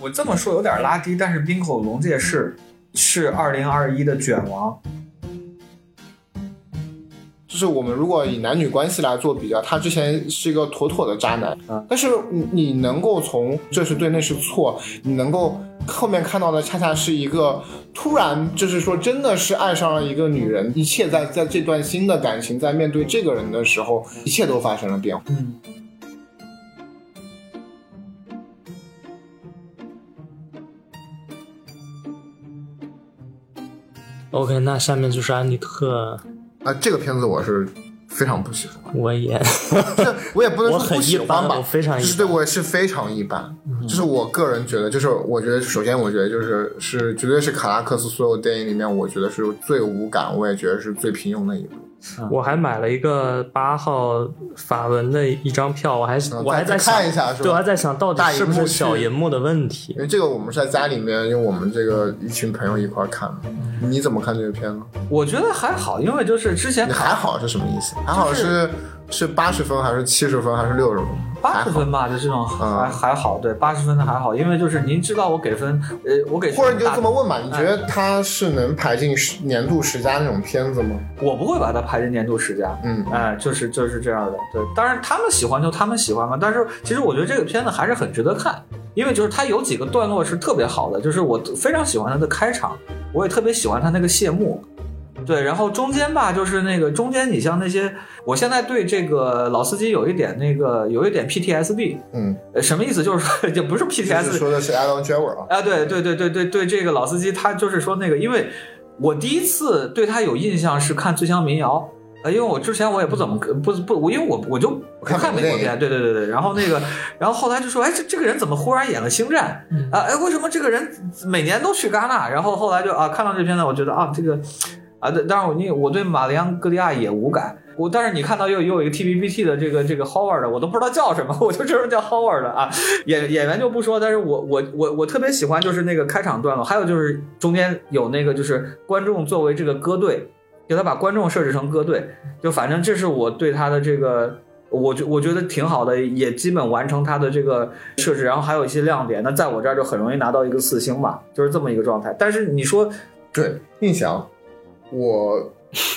我这么说有点拉低，但是冰口龙介是是二零二一的卷王，就是我们如果以男女关系来做比较，他之前是一个妥妥的渣男，嗯。但是你你能够从这是对那是错，你能够后面看到的恰恰是一个突然就是说真的是爱上了一个女人，一切在在这段新的感情在面对这个人的时候，一切都发生了变化。嗯，OK，那下面就是安妮特，啊，这个片子我是非常不喜欢，我也 这我也不能说不很喜欢吧，非常一就是对我是非常一般，就是我个人觉得，就是我觉得首先我觉得就是是绝对是卡拉克斯所有电影里面，我觉得是最无感，我也觉得是最平庸的一部。我还买了一个八号法文的一张票，我还嗯我还在想再看一下是吧对，我还在想到底是不是小银幕的问题因。为这个我们是在家里面用我们这个一群朋友一块看的。你怎么看这个片子？我觉得还好，因为就是之前你还好是什么意思？还好是是八十分还是七十分还是六十分？八十分吧，就这种嗯还还好，对，八十分的还好，因为就是您知道我给分，呃，我给或者你就这么问吧，你觉得它是能排进十年度十佳那种片子吗？我不会把它排进年度十佳，嗯，哎，就是就是这样的，对。当然他们喜欢就他们喜欢嘛，但是其实我觉得这个片子还是很值得看，因为就是它有几个段落是特别好的，就是我非常喜欢它的开场，我也特别喜欢它那个谢幕。对，然后中间吧，就是那个中间，你像那些，我现在对这个老司机有一点那个有一点 PTSD，嗯，呃，什么意思？就是说 就不是 PTSD，说的是 Alan Driver 啊。啊，对对对对对对，这个老司机他就是说那个，因为我第一次对他有印象是看《最强民谣》。呃，因为我之前我也不怎么不不，我因为我我就看美国片，对对对对。然后那个，然后后来就说，哎，这这个人怎么忽然演了《星战》啊？哎，为什么这个人每年都去戛纳？然后后来就啊，看到这片呢，我觉得啊，这个啊，对当然我你我对马里昂戈利亚也无感。我但是你看到又又有一个 TBBT 的这个这个 Howard 的，我都不知道叫什么，我就知道叫 Howard 的啊。演演员就不说，但是我我我我特别喜欢就是那个开场段落，还有就是中间有那个就是观众作为这个歌队，给他把观众设置成歌队，就反正这是我对他的这个。我觉我觉得挺好的，也基本完成他的这个设置，然后还有一些亮点。那在我这儿就很容易拿到一个四星吧，就是这么一个状态。但是你说对，印象，我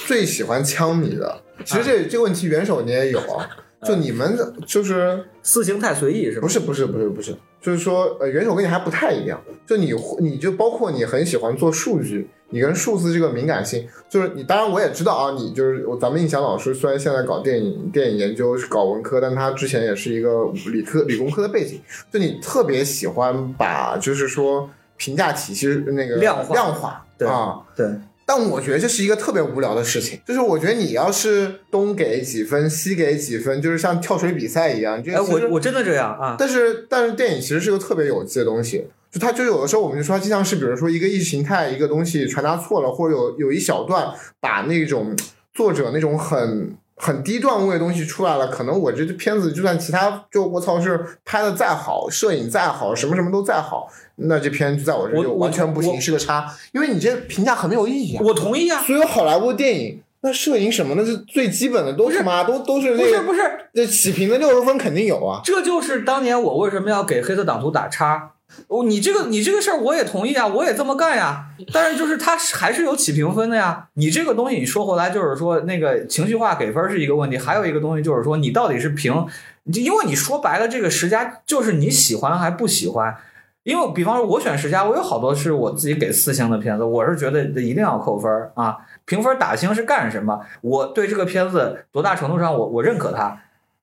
最喜欢枪迷的。其实这这个问题元首你也有啊，就你们就是私情太随意是吧？不是不是不是不是，就是说呃元首跟你还不太一样，就你你就包括你很喜欢做数据，你跟数字这个敏感性，就是你当然我也知道啊，你就是咱们印象老师虽然现在搞电影电影研究是搞文科，但他之前也是一个理科理工科的背景，就你特别喜欢把就是说评价体系那个量化。量化对啊。对，但我觉得这是一个特别无聊的事情，就是我觉得你要是东给几分，西给几分，就是像跳水比赛一样。这哎，我我真的这样啊，但是但是电影其实是个特别有机的东西，就它就有的时候我们就说它就像是比如说一个意识形态一个东西传达错了，或者有有一小段把那种作者那种很。很低段位的东西出来了，可能我这片子就算其他就我操是拍的再好，摄影再好，什么什么都再好，那这片就在我这就完全不行，是个差，因为你这评价很没有意义啊。我同意啊，所有好莱坞电影，那摄影什么的是最基本的，都是妈都都是那个不是不是，这起评的六十分肯定有啊。这就是当年我为什么要给黑色党徒打叉。哦，你这个你这个事儿我也同意啊，我也这么干呀。但是就是它还是有起评分的呀。你这个东西你说回来就是说那个情绪化给分是一个问题，还有一个东西就是说你到底是评，因为你说白了这个十佳就是你喜欢还不喜欢。因为比方说我选十佳，我有好多是我自己给四星的片子，我是觉得一定要扣分儿啊。评分打星是干什么？我对这个片子多大程度上我我认可它。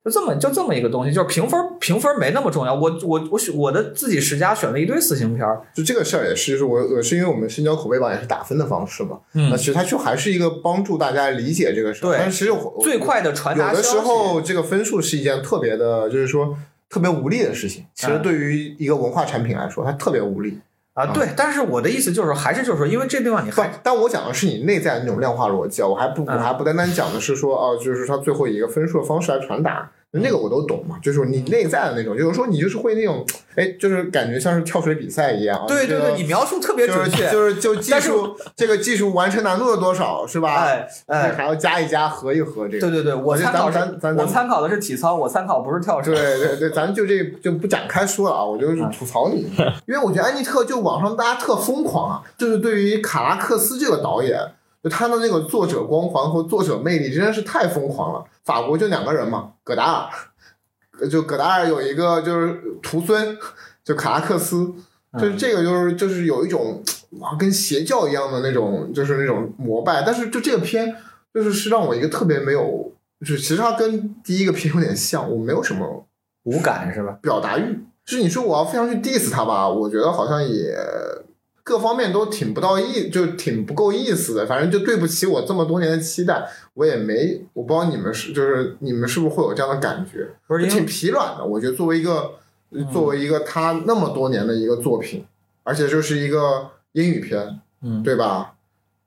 就这么就这么一个东西，就是评分评分没那么重要。我我我选我的自己十佳选了一堆四星片儿，就这个事儿也是，就是我我是因为我们深交口碑榜也是打分的方式嘛，嗯那其实它就还是一个帮助大家理解这个事儿。对但是其实我最快的传达有的时候这个分数是一件特别的，就是说特别无力的事情。其实嗯对于一个文化产品来说，它特别无力。啊，对。但是我的意思就是说，还是就是说，因为这地方你不还，但我讲的是你内在的那种量化逻辑啊，我还不我嗯还不单单讲的是说哦，就是它最后以一个分数的方式来传达。那个我都懂嘛，就是你内在的那种，有时候你就是会那种，哎，就是感觉像是跳水比赛一样。对对对，你描述特别就是准确。就是就技术这个技术完成难度有多少是吧？哎哎，还要加一加合一合这个。对对对，我参考咱咱咱我参考的是体操，我参考不是跳水。对对对，咱就这就不展开说了啊，我就是吐槽你，因为我觉得安妮特就网上大家特疯狂啊，就是对于卡拉克斯这个导演，就他的那个作者光环和作者魅力真的是太疯狂了。法国就两个人嘛，葛达尔，就葛达尔有一个就是徒孙，就卡拉克斯，就是这个就是就是有一种哇跟邪教一样的那种就是那种膜拜，但是就这个片就是是让我一个特别没有，就是其实它跟第一个片有点像，我没有什么。无感是吧？表达欲，就是你说我要非常去 diss 他吧，我觉得好像也各方面都挺不到意，就挺不够意思的。反正就对不起我这么多年的期待，我也没，我不知道你们是就是你们是不是会有这样的感觉，挺不是挺疲软的。我觉得作为一个作为一个他那么多年的一个作品，而且就是一个英语片，嗯，对吧？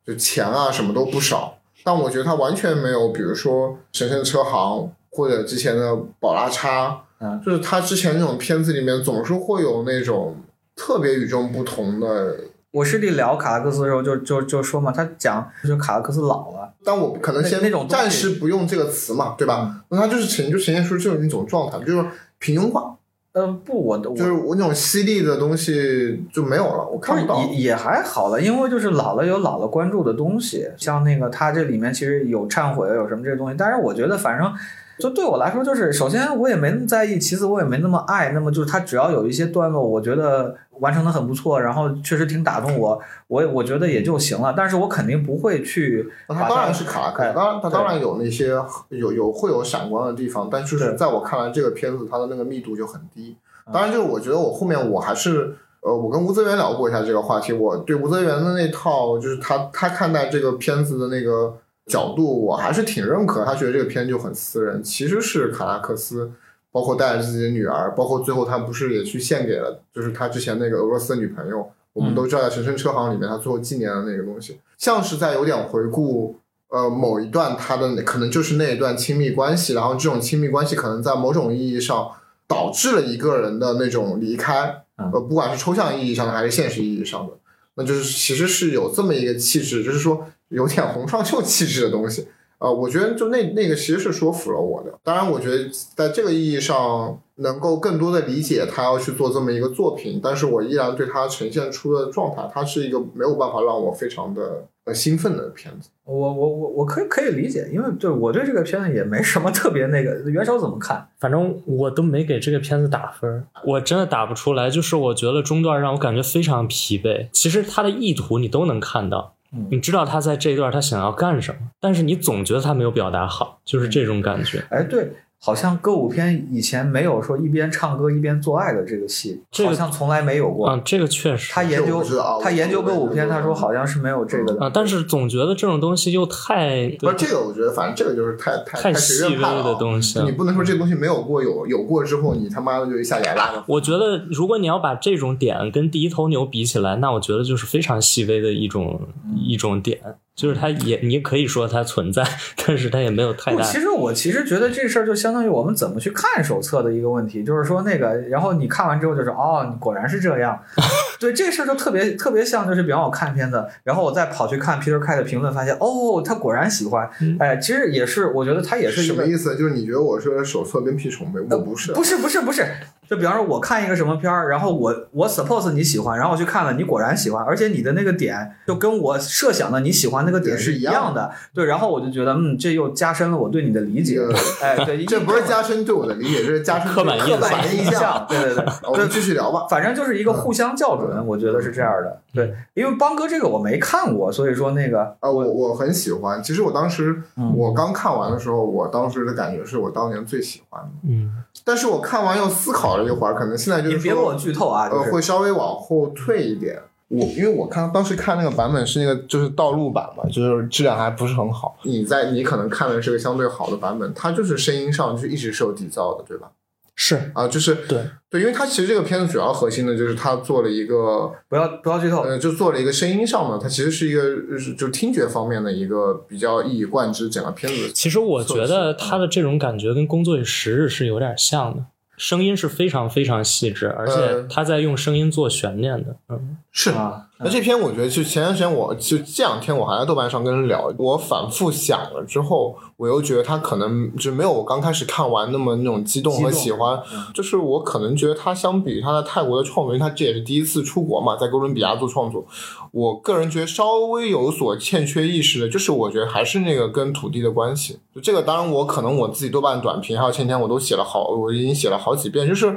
就钱啊什么都不少，但我觉得他完全没有，比如说《神圣车行》或者之前的《宝拉叉》。嗯，就是他之前那种片子里面总是会有那种特别与众不同的，我师弟聊卡拉克斯的时候就就就说嘛，他讲就是卡拉克斯老了，但我可能先那那种暂时不用这个词嘛，对吧？那他就是呈就呈现出这种一种状态，就是平庸化，呃，不，我我就是我那种犀利的东西就没有了，我看不到。也也还好了，因为就是老了有老了关注的东西，像那个他这里面其实有忏悔，有什么这些东西，但是我觉得反正。就对我来说，就是首先我也没那么在意，其次我也没那么爱。那么就是他只要有一些段落，我觉得完成的很不错，然后确实挺打动我，我我觉得也就行了。但是我肯定不会去那他当然是卡拉克，哎当然他当然有那些有有会有闪光的地方，但就是在我看来，这个片子它的那个密度就很低。当然，就是我觉得我后面我还是呃，我跟吴泽源聊过一下这个话题，我对吴泽源的那套就是他他看待这个片子的那个。角度我还是挺认可，他觉得这个片就很私人，其实是卡拉克斯，包括带着自己的女儿，包括最后他不是也去献给了，就是他之前那个俄罗斯的女朋友，我们都知道在《神圣车行》里面他最后纪念的那个东西，像是在有点回顾，呃，某一段他的可能就是那一段亲密关系，然后这种亲密关系可能在某种意义上导致了一个人的那种离开，呃，不管是抽象意义上的还是现实意义上的，那就是其实是有这么一个气质，就是说。有点洪尚秀气质的东西，呃，我觉得就那那个其实是说服了我的。当然，我觉得在这个意义上能够更多的理解他要去做这么一个作品，但是我依然对他呈现出的状态，他是一个没有办法让我非常的呃兴奋的片子。我我我我可以可以理解，因为对我对这个片子也没什么特别那个。元首怎么看？反正我都没给这个片子打分，我真的打不出来。就是我觉得中段让我感觉非常疲惫。其实他的意图你都能看到。你知道他在这一段他想要干什么，但是你总觉得他没有表达好，就是这种感觉。哎，对，好像歌舞片以前没有说一边唱歌一边做爱的这个戏，好像从来没有过。啊，这个确实。他研究他研究歌舞片，他说好像是没有这个的。啊，但是总觉得这种东西又太……不是这个，我觉得反正这个就是太太太细微的东西。你不能说这个东西没有过，有有过之后，你他妈的就一下牙了我觉得如果你要把这种点跟第一头牛比起来，那我觉得就是非常细微的一种一种点。就是它也，你可以说它存在，但是它也没有太大。其实我其实觉得这事儿就相当于我们怎么去看手册的一个问题，就是说那个，然后你看完之后就是哦，果然是这样。对，这事儿就特别特别像，就是比方我看片子，然后我再跑去看 Peter K 的评论，发现哦，他果然喜欢。哎，其实也是，我觉得他也是什么意思？就是你觉得我是手册跟屁虫呗？我不是，不是，不是，不是。就比方说，我看一个什么片儿，然后我我 suppose 你喜欢，然后我去看了，你果然喜欢，而且你的那个点就跟我设想的你喜欢那个点是一样的，对，然后我就觉得，嗯，这又加深了我对你的理解，哎，对，这不是加深对我的理解，这是加深刻板刻板印象，对对对，我们继续聊吧，反正就是一个互相校准，我觉得是这样的，对，因为邦哥这个我没看过，所以说那个，呃，我我很喜欢，其实我当时我刚看完的时候，我当时的感觉是我当年最喜欢的，嗯。但是我看完又思考了一会儿，可能现在就是别给我剧透啊，呃，会稍微往后退一点。我因为我看当时看那个版本是那个就是道路版嘛，就是质量还不是很好。你在你可能看的是个相对好的版本，它就是声音上就一直是有底噪的，对吧？是啊，就是对对，因为它其实这个片子主要核心的就是它做了一个不要不要剧透，呃，就做了一个声音上嘛，它其实是一个就是就听觉方面的一个比较一以贯之整个片子。其实我觉得他的这种感觉跟《工作与时日》是有点像的，声音是非常非常细致，而且呃他在用声音做悬念的。嗯，是啊那这篇我觉得就前段时间我就这两天我还在豆瓣上跟人聊，我反复想了之后，我又觉得他可能就没有我刚开始看完那么那种激动和喜欢，就是我可能觉得他相比他在泰国的创作，因为他这也是第一次出国嘛，在哥伦比亚做创作，我个人觉得稍微有所欠缺意识的，就是我觉得还是那个跟土地的关系。就这个，当然我可能我自己豆瓣短评还有前天我都写了好，我已经写了好几遍，就是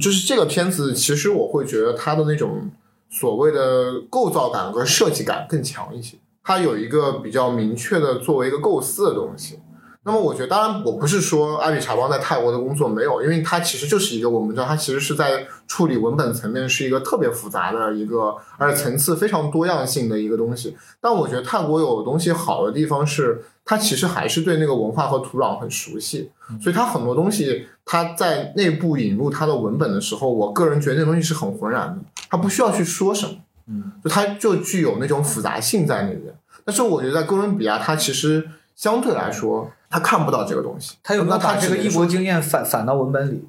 就是这个片子，其实我会觉得他的那种所谓的构造感和设计感更强一些，它有一个比较明确的作为一个构思的东西。那么我觉得，当然我不是说阿比查邦在泰国的工作没有，因为它其实就是一个我们知道，它其实是在处理文本层面是一个特别复杂的一个，而且层次非常多样性的一个东西。但我觉得泰国有东西好的地方是，它其实还是对那个文化和土壤很熟悉，所以他很多东西，他在内部引入他的文本的时候，我个人觉得那东西是很浑然的，他不需要去说什么，嗯，就他就具有那种复杂性在那边。但是我觉得在哥伦比亚，他其实相对来说，他看不到这个东西。他有没有把这个异国经验反反到文本里？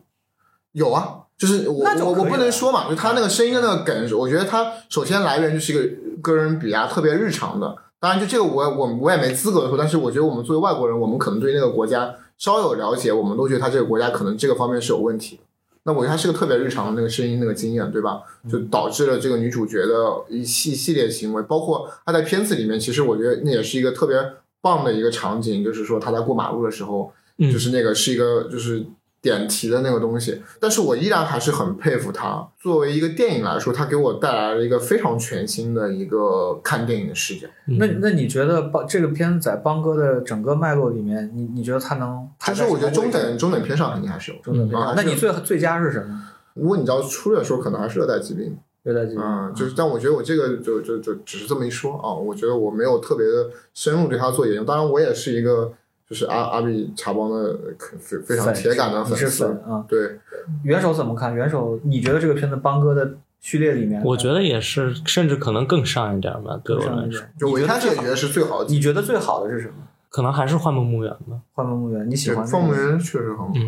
有啊，就是我就我我不能说嘛，就他那个声音的那个梗，我觉得他首先来源就是一个哥伦比亚特别日常的。当然，就这个我我我也没资格说，但是我觉得我们作为外国人，我们可能对那个国家稍有了解，我们都觉得他这个国家可能这个方面是有问题的。那我觉得他是个特别日常的那个声音那个经验，对吧？就导致了这个女主角的一系系列行为，包括她在片子里面，其实我觉得那也是一个特别棒的一个场景，就是说她在过马路的时候，嗯就是那个是一个就是点题的那个东西，但是我依然还是很佩服他。作为一个电影来说，他给我带来了一个非常全新的一个看电影的视角。嗯那那你觉得邦这个片子在邦哥的整个脉络里面，你你觉得他能排在其实我觉得中等中等偏上肯定还是有。中等偏上？啊那你最最佳是什么？如果你知道出的时候，可能还是热带疾病。热带疾病。嗯，就是，但我觉得我这个就就就只是这么一说啊，我觉得我没有特别的深入对他做研究。当然，我也是一个就是阿阿比查邦的非非常铁杆的你是丝。粉啊？对，元首怎么看？元首，你觉得这个片子邦哥的序列里面，我觉得也是，甚至可能更上一点吧。对我来说，就我一开始也觉得是最好的。你觉得最好的是什么？可能还是幻梦墓园吧。幻梦墓园，你喜，欢放牧那个人确实很好。嗯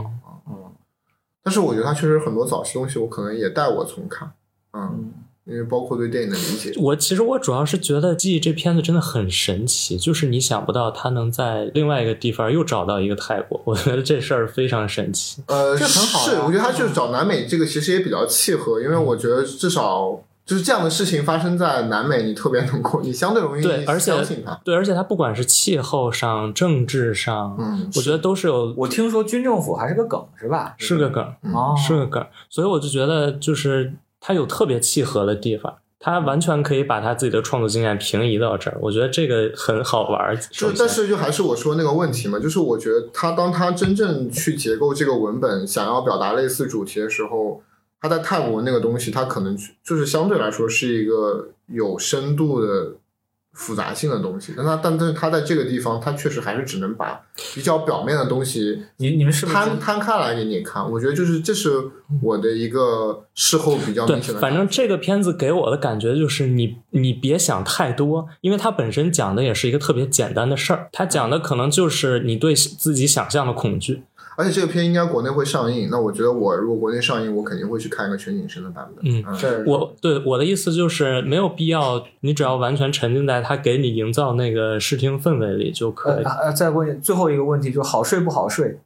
嗯但是我觉得他确实很多早期东西，我可能也带我重看，嗯，嗯，因为包括对电影的理解，我其实我主要是觉得《记忆》这片子真的很神奇，就是你想不到他能在另外一个地方又找到一个泰国，我觉得这事儿非常神奇。呃，这很好啊是，我觉得他就是找南美这个其实也比较契合，因为我觉得至少就是这样的事情发生在南美，你特别能够，你相对容易对而且相信他，对，而且它不管是气候上、政治上，嗯，我觉得都是有我听说军政府还是个梗是吧？是个梗，哦，是个梗，所以我就觉得就是它有特别契合的地方。他完全可以把他自己的创作经验平移到这儿，我觉得这个很好玩儿。就但是就还是我说那个问题嘛，就是我觉得他当他真正去结构这个文本，想要表达类似主题的时候，他在泰国那个东西，他可能就是相对来说是一个有深度的复杂性的东西，但他但但是他在这个地方，他确实还是只能把比较表面的东西你你们是不是摊摊开来给你看。我觉得就是这是我的一个事后比较明显，的反正这个片子给我的感觉就是你你别想太多，因为它本身讲的也是一个特别简单的事儿，它讲的可能就是你对自己想象的恐惧。而且这个片应该国内会上映，那我觉得我如果国内上映，我肯定会去看一个全景声的版本。嗯这我对我的意思就是没有必要，你只要完全沉浸在他给你营造那个视听氛围里就可以。呃呃，再问最后一个问题，就好睡不好睡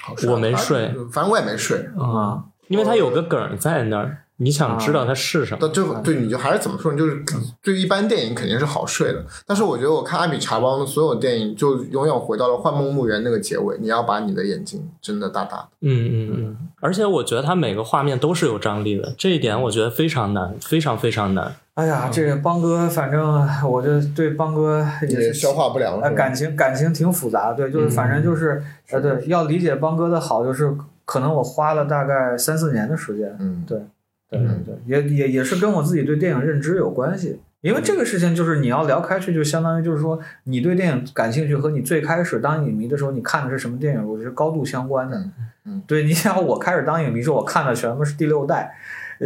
好我没睡反正反正我也没睡。啊？因为它有个梗儿在那儿，你想知道它是什么。但最后对你就还是怎么说你？就是对一般电影肯定是好睡的，但是我觉得我看阿比查邦的所有电影，就永远回到了《幻梦墓园》那个结尾，你要把你的眼睛睁得大大的。嗯嗯嗯，而且我觉得它每个画面都是有张力的，这一点我觉得非常难，非常非常难。哎呀，这个邦哥，反正我就对邦哥也是消化不了,了，感情感情挺复杂，对，就是反正就是、呃，对，要理解邦哥的好，就是可能我花了大概三四年的时间，嗯，对，对对对，也也也是跟我自己对电影认知有关系。因为这个事情就是你要聊开去，就相当于就是说你对电影感兴趣和你最开始当影迷的时候你看的是什么电影，我觉得高度相关的。嗯，对，你想我开始当影迷时候，我看的全部是第六代，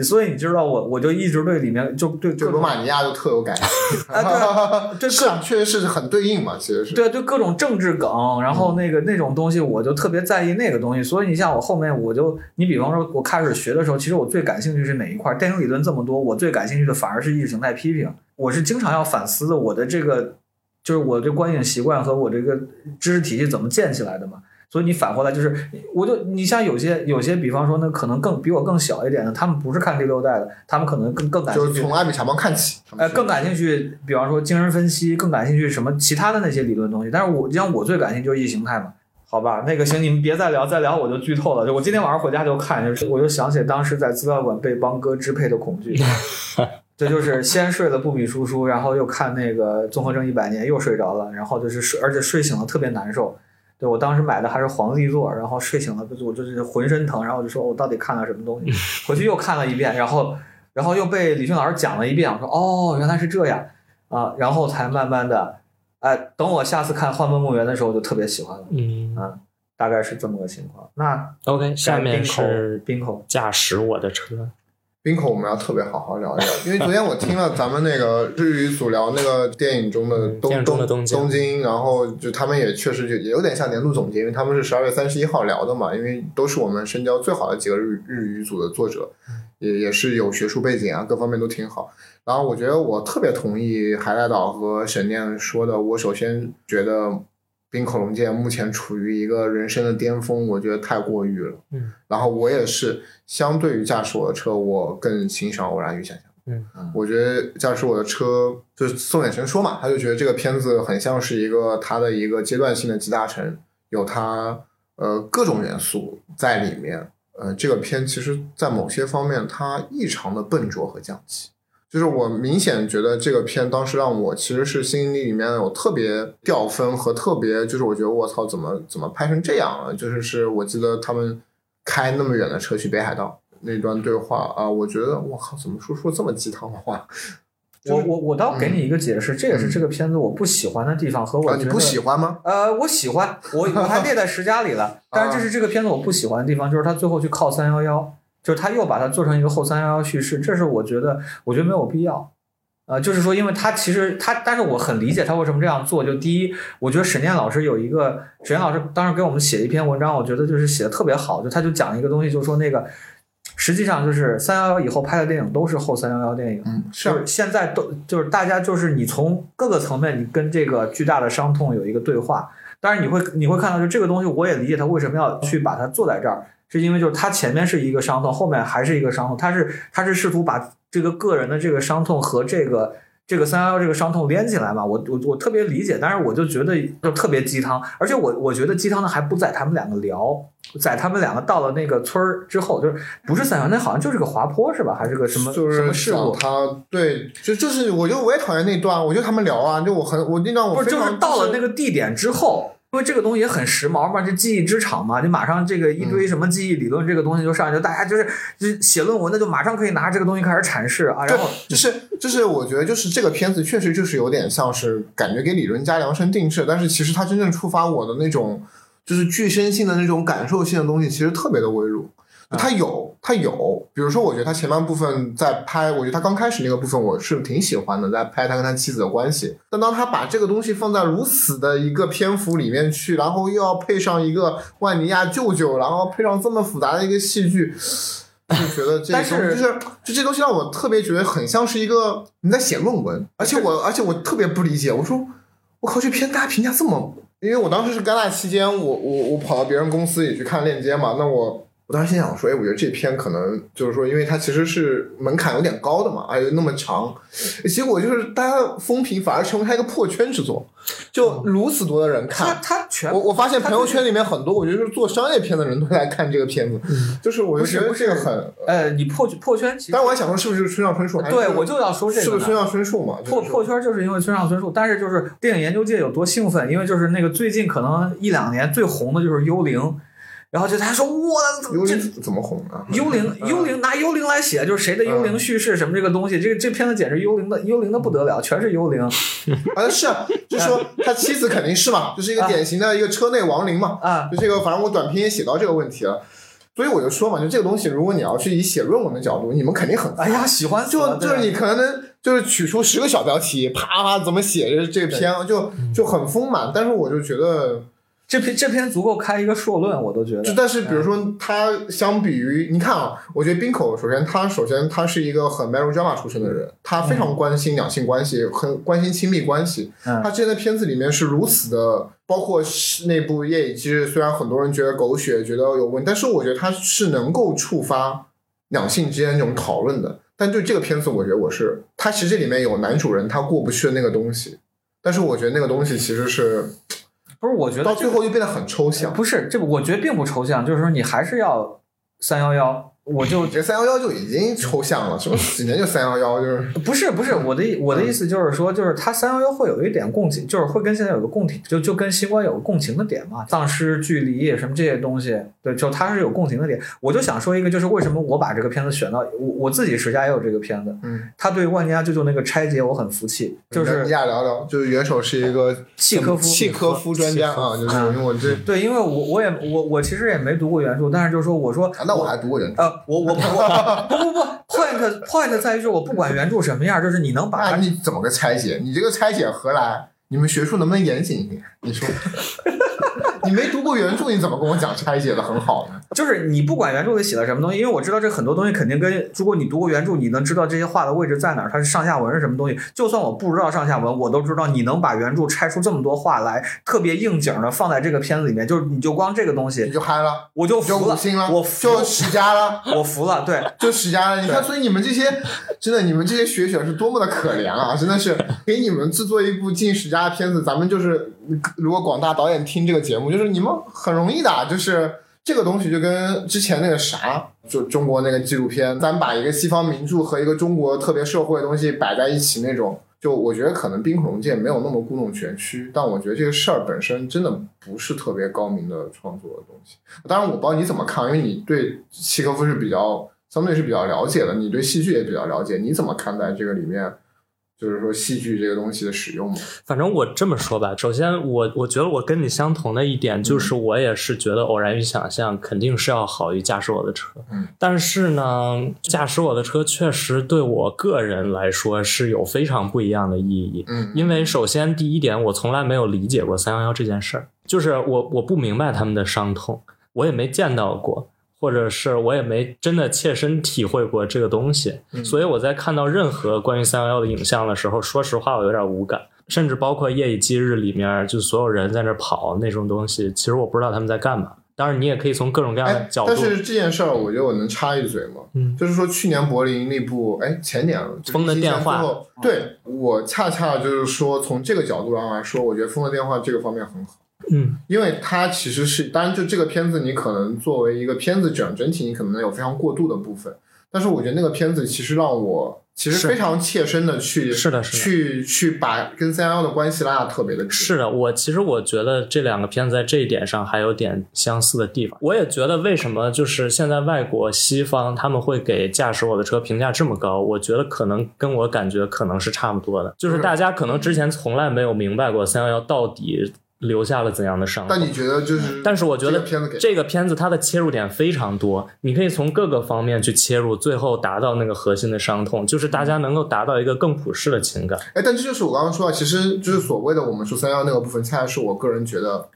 所以你知道我我就一直对里面就对就罗马尼亚就特有感觉。啊对这是啊，确实是很对应嘛，其实是。对对各种政治梗，然后那个那种东西，我就特别在意那个东西。所以你像我后面，我就你比方说，我开始学的时候，其实我最感兴趣是哪一块？电影理论这么多，我最感兴趣的反而是意识形态批评。我是经常要反思的，我的这个就是我这观影习惯和我这个知识体系怎么建起来的嘛。所以你反过来就是，我就你像有些有些，比方说那可能更比我更小一点的，他们不是看第六代的，他们可能更更感兴趣就是从阿比查邦看起，他们呃，更感兴趣，比方说精神分析，更感兴趣什么其他的那些理论东西。但是我像我最感兴趣就是意识形态嘛，好吧，那个行，你们别再聊，再聊我就剧透了。就我今天晚上回家就看，就是我就想起当时在资料馆被邦哥支配的恐惧。这就是先睡了布比叔叔，然后又看那个综合症一百年，又睡着了，然后就是睡，而且睡醒了特别难受。对我当时买的还是黄历座，然后睡醒了，我就是浑身疼，然后我就说我到底看了什么东西？回去又看了一遍，然后然后又被李迅老师讲了一遍，我说哦，原来是这样啊，然后才慢慢的，哎，等我下次看《幻梦墓园》的时候，就特别喜欢了，嗯啊，大概是这么个情况。那，OK，下面是冰口，驾驶我的车。冰口我们要特别好好聊一聊，因为昨天我听了咱们那个日语组聊那个电影中的东东东京。京，然后就他们也确实就也有点像年度总结，因为他们是十二月三十一号聊的嘛，因为都是我们深交最好的几个日日语组的作者，也也是有学术背景啊，各方面都挺好。然后我觉得我特别同意海带岛和沈念说的，我首先觉得冰口龙介目前处于一个人生的巅峰，我觉得太过誉了。嗯，然后我也是相对于驾驶我的车，我更欣赏偶然与想象。嗯我觉得驾驶我的车，就是宋远成说嘛，他就觉得这个片子很像是一个他的一个阶段性的集大成，有他呃各种元素在里面。呃，这个片其实在某些方面它异常的笨拙和降级。就是我明显觉得这个片当时让我其实是心里里面有特别掉分和特别，就是我觉得我操怎么怎么拍成这样了？就是是我记得他们开那么远的车去北海道那段对话啊，我觉得我靠怎么说出这么鸡汤的话？我我我倒给你一个解释，这也是这个片子我不喜欢的地方和我啊，你不喜欢吗？呃，我喜欢，我我还列在十佳里了。但是这是这个片子我不喜欢的地方，就是他最后去靠三幺幺，就是他又把它做成一个后三幺幺叙事，这是我觉得我觉得没有必要。呃，就是说，因为他其实他，但是我很理解他为什么这样做。就第一，我觉得沈念老师有一个，沈念老师当时给我们写一篇文章，我觉得就是写的特别好。就他就讲一个东西，就是说那个实际上就是三幺幺以后拍的电影都是后三幺幺电影。嗯，是啊就是现在都就是大家就是你从各个层面，你跟这个巨大的伤痛有一个对话。但是你会你会看到，就这个东西，我也理解他为什么要去把它做在这儿，是因为就是他前面是一个伤痛，后面还是一个伤痛，他是他是试图把这个个人的这个伤痛和这个。这个三幺幺这个伤痛连起来嘛，我我我特别理解，但是我就觉得就特别鸡汤，而且我我觉得鸡汤的还不在他们两个聊，在他们两个到了那个村儿之后，就是不是三幺，那好像就是个滑坡是吧？还是个什么什么事故？他对，就就是我就我也讨厌那段，我觉得他们聊啊，就我很我那段我不是，就是到了那个个地点之后，因为这个东西也很时髦嘛，这记忆之场嘛，就马上这个一堆什么记忆理论这个东西就上来，就大家就是就写论文的就马上可以拿这个东西开始阐释啊，然后就是就是我觉得就是这个片子确实就是有点像是感觉给理论家量身定制，但是其实它真正触发我的那种就是具身性的那种感受性的东西，其实特别的微弱。它有，它有，比如说，我觉得他前半部分在拍，我觉得他刚开始那个部分我是挺喜欢的，在拍他跟他妻子的关系。但当他把这个东西放在如此的一个篇幅里面去，然后又要配上一个万尼亚舅舅，然后配上这么复杂的一个戏剧，就觉得这但东西是就是就这东西让我特别觉得很像是一个你在写论文，而且我 而且我特别不理解，我说我靠，这片大家评价这么，因为我当时是戛纳期间，我我我跑到别人公司里去看链接嘛，那我。我当时心想说，哎，我觉得这篇可能就是说，因为它其实是门槛有点高的嘛，而且那么长，结果就是大家风评反而成为它一个破圈之作，就如此多的人他看。他他全我我发现朋友圈里面很多，我觉得是做商业片的人都在看这个片子，就是我就觉得这个很，呃，你破破圈其实但是我还想说，是不是村上春树？对我就要说这个。是不是村上春树嘛？破就是破圈就是因为村上春树，但是就是电影研究界有多兴奋，因为就是那个最近可能一两年最红的就是《幽灵》，然后就他说我这幽灵怎么红啊？幽灵幽灵拿幽灵来写，就是谁的幽灵叙事什么这个东西，这个这片子简直幽灵的幽灵的不得了，全是幽灵 啊，是啊，就说他妻子肯定是嘛，就是一个典型的一个车内亡灵嘛。啊。就这个，反正我短篇也写到这个问题了，所以我就说嘛，就这个东西，如果你要去以写论文的角度，你们肯定很哎呀喜欢就就是你可能能就是取出十个小标题，啪啪怎么写这这篇就就很丰满，但是我就觉得。这篇这篇足够开一个硕论，我都觉得。就但是，比如说，他相比于你看啊，我觉得冰口首先他首先他是一个很 melodrama 出身的人，他非常关心两性关系，很关心亲密关系。他之前的片子里面是如此的，包括那部《夜以继日》，虽然很多人觉得狗血，觉得有问，但是我觉得他是能够触发两性之间那种讨论的。但对这个片子，我觉得我是他其实这里面有男主人他过不去的那个东西，但是我觉得那个东西其实是。不是，我觉得到最后就变得很抽象。不是，这我觉得并不抽象，就是说你还是要三幺幺。我就这三幺幺就已经抽象了，什么几年就三幺幺，就是 不是不是我的我的意思就是说，就是它三幺幺会有一点共情，就是会跟现在有个共情，就就跟新冠有个共情的点嘛，丧失距离什么这些东西，对，就它是有共情的点。我就想说一个，就是为什么我把这个片子选到我我自己实家也有这个片子，嗯，他对万家舅舅那个拆解我很服气，就是你俩聊聊，就是元首是一个契科夫契科夫专家啊，就是因为我这对，因为我我也我我其实也没读过原著，但是就是说我说那我还读过原著，呃，我我我。不不不，point point 在于就是我不管原著什么样，就是你能把你怎么个拆解？你这个拆解何来？你们学术能不能严谨一点？你说。你没读过原著，你怎么跟我讲拆解的很好呢？就是你不管原著里写了什么东西，因为我知道这很多东西肯定跟如果你读过原著，你能知道这些话的位置在哪儿，它是上下文是什么东西。就算我不知道上下文，我都知道你能把原著拆出这么多话来，特别应景的放在这个片子里面，就是你就光这个东西你就嗨了，我就服了，我就十佳了，我服了，对，就十佳了。你看，所以你们这些真的，你们这些学者是多么的可怜啊！真的是给你们制作一部进十佳的片子，咱们就是如果广大导演听这个节目，就就是你们很。容易的，就是这个东西就跟之前那个啥，就中国那个纪录片，咱把一个西方名著和一个中国特别社会的东西摆在一起那种，就我觉得可能《冰恐龙界》没有那么故弄玄虚，但我觉得这个事儿本身真的不是特别高明的创作的东西。当然，我不知道你怎么看，因为你对契诃夫是比较相对是比较了解的，你对戏剧也比较了解，你怎么看待这个里面？就是说戏剧这个东西的使用嘛，反正我这么说吧，首先我我觉得我跟你相同的一点就是，我也是觉得偶然与想象肯定是要好于驾驶我的车，嗯，但是呢，驾驶我的车确实对我个人来说是有非常不一样的意义，嗯，因为首先第一点，我从来没有理解过三幺幺这件事儿，就是我我不明白他们的伤痛，我也没见到过。或者是我也没真的切身体会过这个东西，所以我在看到任何关于三幺幺的影像的时候，说实话我有点无感，甚至包括《夜以继日》里面就所有人在那跑那种东西，其实我不知道他们在干嘛。当然，你也可以从各种各样的角度。但是这件事儿，我觉得我能插一嘴吗？嗯，就是说去年柏林那部，哎，前年了，《风的电话》。对我恰恰就是说，从这个角度上来说，我觉得《风的电话》这个方面很好。嗯，因为它其实是，当然就这个片子，你可能作为一个片子整整体，你可能有非常过度的部分。但是我觉得那个片子其实让我其实非常切身的去是的，是的，去去把跟三幺幺的关系拉的特别的是的，我其实我觉得这两个片子在这一点上还有点相似的地方。我也觉得为什么就是现在外国西方他们会给驾驶我的车评价这么高，我觉得可能跟我感觉可能是差不多的，就是大家可能之前从来没有明白过三幺幺到底。留下了怎样的伤？但你觉得就是？但是我觉得这个片子它的切入点非常多，你可以从各个方面去切入，最后达到那个核心的伤痛，就是大家能够达到一个更普世的情感。哎，但这就是我刚刚说的，其实就是所谓的我们说三幺那个部分，恰恰是我个人觉得，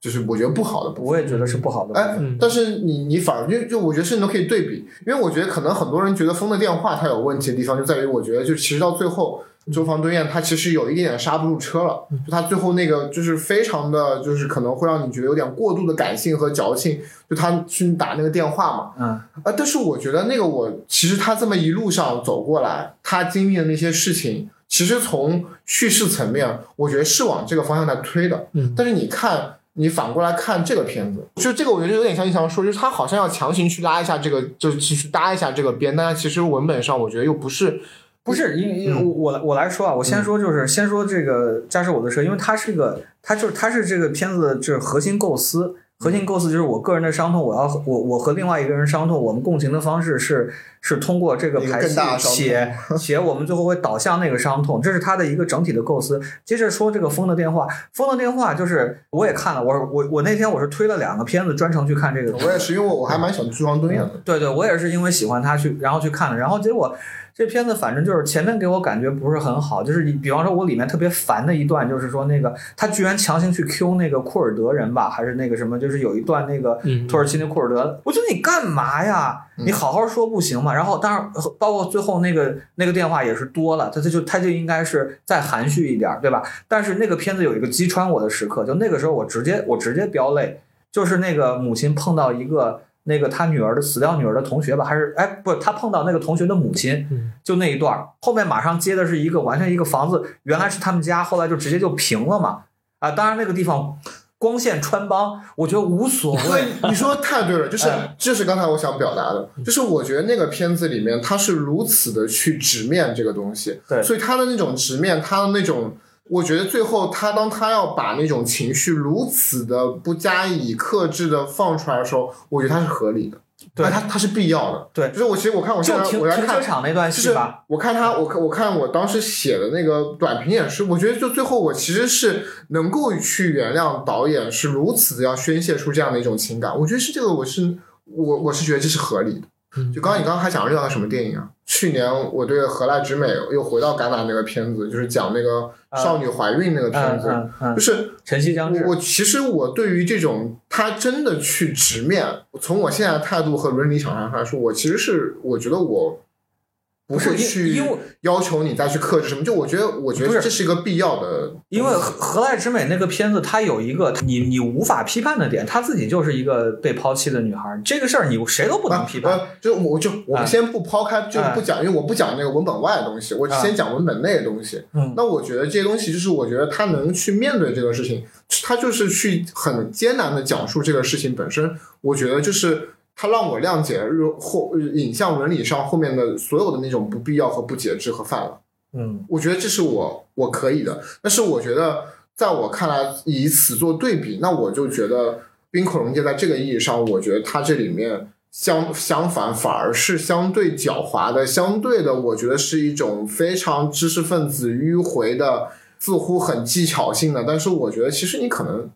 就是我觉得不好的部分。我也觉得是不好的。哎，但是你你反而就就我觉得甚至都可以对比，因为我觉得可能很多人觉得《风的电话》它有问题的地方就在于，我觉得就其实到最后。周防对燕他其实有一点点刹不住车了，就他最后那个就是非常的，就是可能会让你觉得有点过度的感性和矫情，就他去打那个电话嘛，嗯，啊，但是我觉得那个我其实他这么一路上走过来，他经历的那些事情，其实从叙事层面，我觉得是往这个方向在推的，嗯，但是你看，你反过来看这个片子，就这个我觉得有点像你想说，就是他好像要强行去拉一下这个，就是其实搭一下这个边，但其实文本上我觉得又不是。不是，因因为我我我来说啊，我先说就是先说这个驾驶我的车，因为它是一个，它就是它是这个片子的这核心构思，核心构思就是我个人的伤痛，我要和我我和另外一个人伤痛，我们共情的方式是是通过这个排戏更大的伤痛且且 我们最后会导向那个伤痛，这是它的一个整体的构思。接着说这个《风的电话》，《风的电话》就是我也看了，我我我那天我是推了两个片子专程去看这个，我也是，因为我我还蛮喜欢朱光敦演的。对对，我也是因为喜欢他去，然后去看的，然后结果这片子反正就是前面给我感觉不是很好，就是你比方说我里面特别烦的一段，就是说那个他居然强行去 Q 那个库尔德人吧，还是那个什么，就是有一段那个嗯土耳其那库尔德，我觉得你干嘛呀？你好好说不行吗？然后当然包括最后那个那个电话也是多了，他他就他就应该是再含蓄一点，对吧？但是那个片子有一个击穿我的时刻，就那个时候我直接我直接飙泪，就是那个母亲碰到一个那个他女儿的死掉女儿的同学吧，还是哎不，他碰到那个同学的母亲，嗯就那一段儿，后面马上接的是一个完全一个房子，原来是他们家，后来就直接就平了嘛。啊，当然那个地方光线穿帮，我觉得无所谓。你说得太对了，就是哎这是刚才我想表达的，就是我觉得那个片子里面，他是如此的去直面这个东西，对所以他的那种直面，他的那种，我觉得最后他当他要把那种情绪如此的不加以克制的放出来的时候，我觉得他是合理的，对他他是必要的，对就是我其实我看我现在我在看停车场那段就是戏吧，我看他，我看我看我当时写的那个短评也是，我觉得就最后我其实是能够去原谅导演是如此的要宣泄出这样的一种情感，我觉得是这个我是我我是觉得这是合理的。嗯就刚刚你刚刚还讲了另外什么电影啊？去年我对何濑直美又回到戛纳那个片子，就是讲那个少女怀孕那个片嗯子，嗯嗯就，是晨曦将至我。我其实我对于这种他真的去直面，从我现在的态度和伦理想上来说，我其实是我觉得我不不是去因为要求你再去克制什么，就我觉得我觉得这是一个必要的，因为河河濑直美那个片子，它有一个你你无法批判的点，她自己就是一个被抛弃的女孩，这个事儿你谁都不能批判。啊，就我就我啊们先不抛开，就啊不讲，因为我不讲那个文本外的东西，我啊先讲文本内的东西。嗯那我觉得这些东西，就是我觉得他能去面对这个事情，他就是去很艰难的讲述这个事情本身。我觉得就是他让我谅解日后影像伦理上后面的所有的那种不必要和不节制和泛滥。嗯。我觉得这是我我可以的，但是我觉得在我看来，以此做对比，那我就觉得冰口龙介在这个意义上，我觉得它这里面相相反，反而是相对狡猾的，相对的，我觉得是一种非常知识分子迂回的，似乎很技巧性的，但是我觉得其实你可能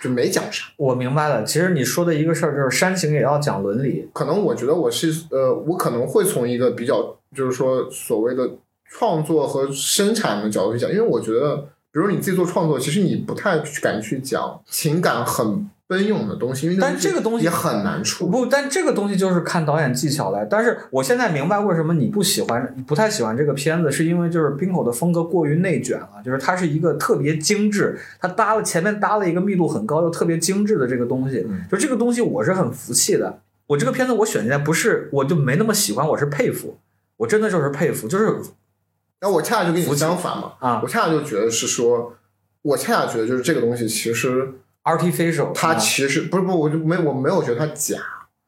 就没讲啥。我明白了。其实你说的一个事儿就是煽情也要讲伦理。可能我觉得我是呃，我可能会从一个比较就是说所谓的创作和生产的角度去讲，因为我觉得，比如你自己做创作，其实你不太敢去讲情感很奔涌的东西，因为但这个东西也很难出。不，但这个东西就是看导演技巧来。但是我现在明白为什么你不喜欢、不太喜欢这个片子，是因为就是冰口的风格过于内卷了，就是它是一个特别精致，它搭了前面搭了一个密度很高又特别精致的这个东西，嗯就这个东西我是很服气的。我这个片子我选进来不是我就没那么喜欢，我是佩服，我真的就是佩服，就是那我恰恰就跟你相反嘛，啊我恰恰就觉得是说，我恰恰觉得就是这个东西其实 artificial，它其实不是不，我就没我没有觉得它假，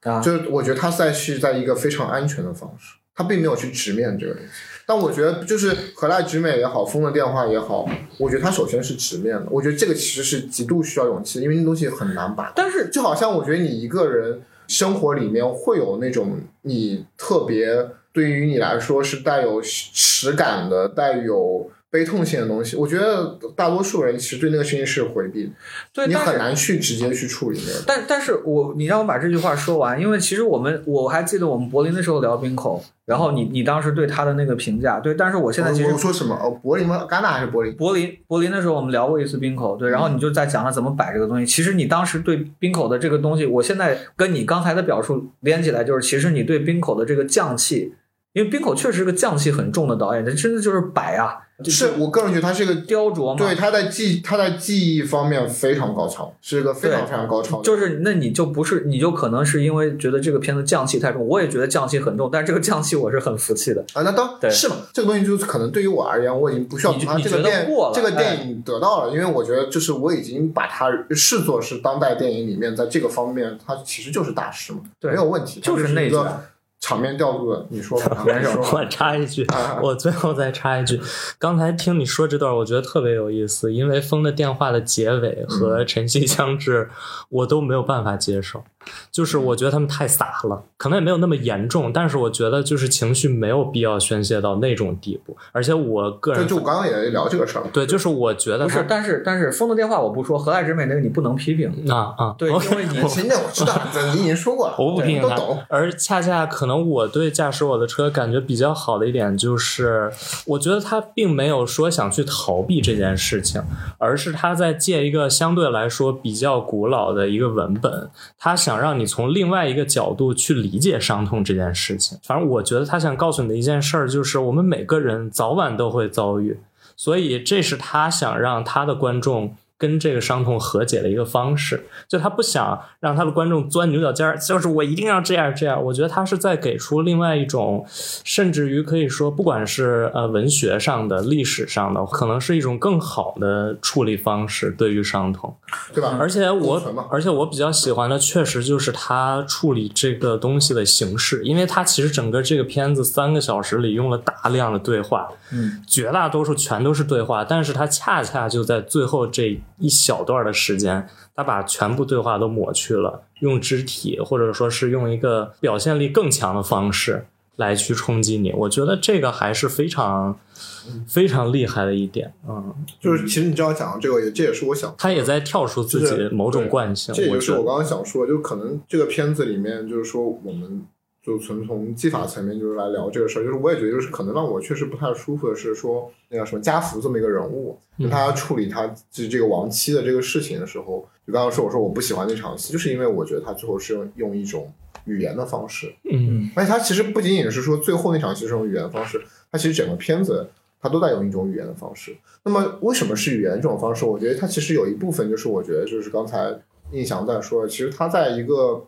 啊，就是我觉得它在是在一个非常安全的方式，它并没有去直面这个东西。但我觉得就是何濑直美也好，风的电话也好，我觉得它首先是直面的。我觉得这个其实是极度需要勇气的，因为那东西很难把。但是就好像我觉得你一个人生活里面会有那种你特别对于你来说是带有实感的、带有悲痛性的东西，我觉得大多数人其实对那个事情是回避的，对，你很难去直接去处理那个。但但是我你让我把这句话说完，因为其实我们我还记得我们柏林的时候聊冰口，然后你你当时对他的那个评价，对，但是我现在其实说什么？哦，柏林吗？戛纳还是柏林？柏林柏林的时候我们聊过一次冰口，对，然后你就在讲他怎么摆这个东西。其实你当时对冰口的这个东西，我现在跟你刚才的表述连起来，就是其实你对冰口的这个匠气，因为冰口确实是个匠气很重的导演，他真的就是摆啊，就是我个人觉得他是一个雕琢嘛，对他在技他在技艺方面非常高超，是一个非常非常高超的。就是那你就不是，你就可能是因为觉得这个片子匠气太重，我也觉得匠气很重，但是这个匠气我是很服气的。啊，那当对是嘛，这个东西就是可能对于我而言，我已经不需要你从它你觉得这个电过了这个哎电影得到了，因为我觉得就是我已经把它视作是当代电影里面在这个方面，它其实就是大师嘛，对没有问题，就是那个场面调度的，你说吧，我插一句啊，我最后再插一句，刚才听你说这段，我觉得特别有意思，因为《风的电话》的结尾和晨曦将至，我都没有办法接受，就是我觉得他们太傻了，可能也没有那么严重，但是我觉得就是情绪没有必要宣泄到那种地步，而且我个人就就我刚刚也聊这个事儿，对，就是我觉得不是，但是但是风的电话我不说，何来之美那个你不能批评，啊啊，对，因为你行，那我知道，这你已经说过了，我不评价都懂。而恰恰可能我对驾驶我的车感觉比较好的一点就是，我觉得他并没有说想去逃避这件事情，而是他在借一个相对来说比较古老的一个文本，他想想让你从另外一个角度去理解伤痛这件事情。反正我觉得他想告诉你的一件事儿就是，我们每个人早晚都会遭遇，所以这是他想让他的观众。跟这个伤痛和解的一个方式，就他不想让他的观众钻牛角尖儿，就是我一定要这样这样。我觉得他是在给出另外一种，甚至于可以说，不管是呃文学上的、历史上的，可能是一种更好的处理方式对于伤痛。对吧？而且我而且我比较喜欢的，确实就是他处理这个东西的形式，因为他其实整个这个片子三个小时里用了大量的对话，嗯，绝大多数全都是对话，但是他恰恰就在最后这一小段的时间，他把全部对话都抹去了，用肢体或者说是用一个表现力更强的方式来去冲击你，我觉得这个还是非常非常厉害的一点，嗯，就是其实你这样讲这个，也这也是我想，他也在跳出自就是己某种惯性，这也是我刚刚想说，就可能这个片子里面，就是说我们就纯从技法层面就是来聊这个事儿，就是我也觉得就是可能让我确实不太舒服的是说那个什么家福这么一个人物，就他处理他这这个亡妻的这个事情的时候，就刚刚说我说我不喜欢那场戏，就是因为我觉得他最后是用用一种语言的方式，嗯而且他其实不仅仅是说最后那场戏是用语言方式，他其实整个片子他都在用一种语言的方式。那么为什么是语言这种方式？我觉得他其实有一部分就是我觉得就是刚才印象在说，其实他在一个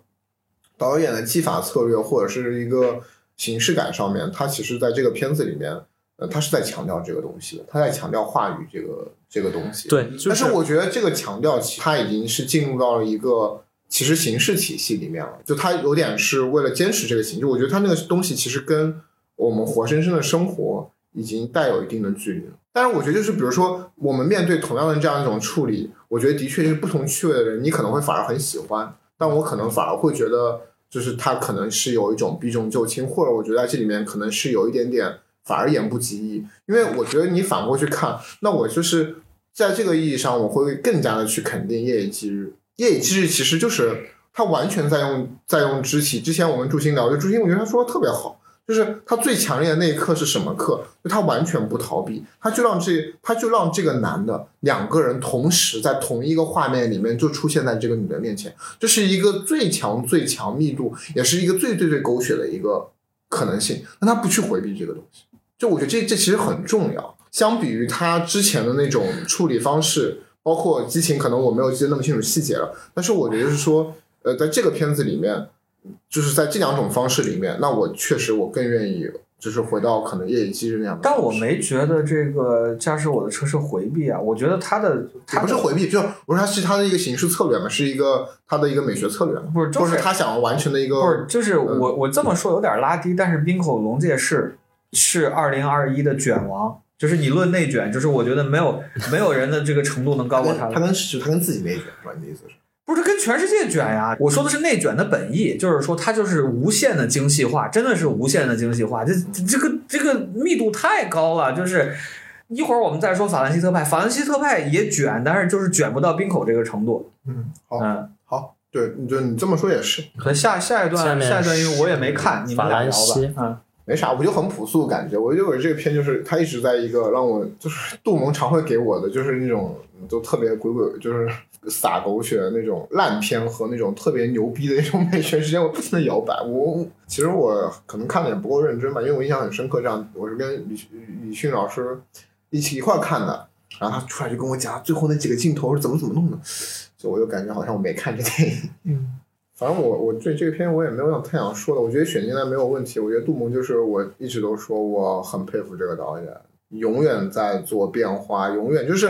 导演的技法策略或者是一个形式感上面，他其实在这个片子里面，呃，他是在强调这个东西的，他在强调话语这个这个东西。对，就但是我觉得这个强调，其它已经是进入到了一个其实形式体系里面了。就他有点是为了坚持这个形，式我觉得他那个东西其实跟我们活生生的生活已经带有一定的距离了。但是我觉得就是比如说我们面对同样的这样一种处理，我觉得的确是不同趣味的人，你可能会反而很喜欢，但我可能反而会觉得就是他可能是有一种避重就轻，或者我觉得在这里面可能是有一点点反而言不及义，因为我觉得你反过去看，那我就是在这个意义上，我会更加的去肯定夜以继日。夜以继日其实就是他完全在用在用肢体。之前我们朱星聊，就朱星，我觉得他说的特别好，就是他最强烈的那一刻是什么刻？就他完全不逃避，他就让这他就让这个男的两个人同时在同一个画面里面就出现在这个女的面前，这是一个最强最强密度，也是一个最最最狗血的一个可能性。那他不去回避这个东西，就我觉得这这其实很重要。相比于他之前的那种处理方式，包括激情，可能我没有记得那么清楚细节了。但是我觉得是说，呃，在这个片子里面，就是在这两种方式里面，那我确实我更愿意，就是回到可能夜以继日那样的。但我没觉得这个驾驶我的车是回避啊，我觉得他的也他不是回避，就我说他是他的一个形式策略嘛，是一个他的一个美学策略，不是就是他想要完成的一个不是，就是我我这么说有点拉低，但是冰口龙介是是二零二一的卷王，就是你论内卷，就是我觉得没有没有人的这个程度能高过他。他跟是他跟自己内卷是吧？你的意思是？不是跟全世界卷呀，我说的是内卷的本意，就是说它就是无限的精细化，真的是无限的精细化，这这这个这个密度太高了，就是。一会儿我们再说法兰西特派，法兰西特派也卷，但是就是卷不到冰口这个程度。嗯，好，嗯，好，对，你就你这么说也是，可能下下一段下一段，因为我也没看，你们俩聊法兰西吧。嗯，没啥，我就很朴素感觉。我就觉得这个片就是它一直在一个让我就是杜蒙常会给我的就是那种都特别鬼鬼，就是撒狗血的那种烂片和那种特别牛逼的那种美学之间，我不停的摇摆。我其实我可能看的也不够认真吧，因为我印象很深刻。这样，我是跟李李迅老师一起一块儿看的，然后他出来就跟我讲最后那几个镜头是怎么怎么弄的，就我就感觉好像我没看这电影。嗯，反正我我对这个片我也没有太想说的，我觉得选进来没有问题。我觉得杜蒙就是我一直都说我很佩服这个导演，永远在做变化，永远就是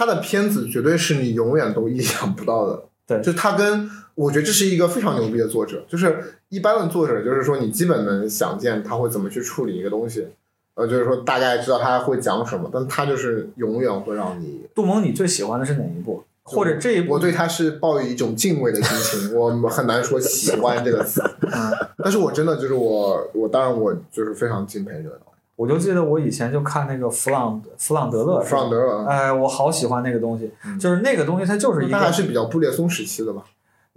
他的片子绝对是你永远都意想不到的。对。就他跟我觉得这是一个非常牛逼的作者，就是一般的作者，就是说你基本能想见他会怎么去处理一个东西，呃，就是说大概知道他会讲什么，但他就是永远会让你，杜蒙，你最喜欢的是哪一部？或者这一部？我对他是抱有一种敬畏的心情，我很难说喜欢这个词，嗯，但是我真的就是我，我当然我就是非常敬佩这个我就记得我以前就看那个弗朗弗朗德勒，弗朗德勒，哎，我好喜欢那个东西，就是那个东西，它就是一个，那还是比较布列松时期的吧，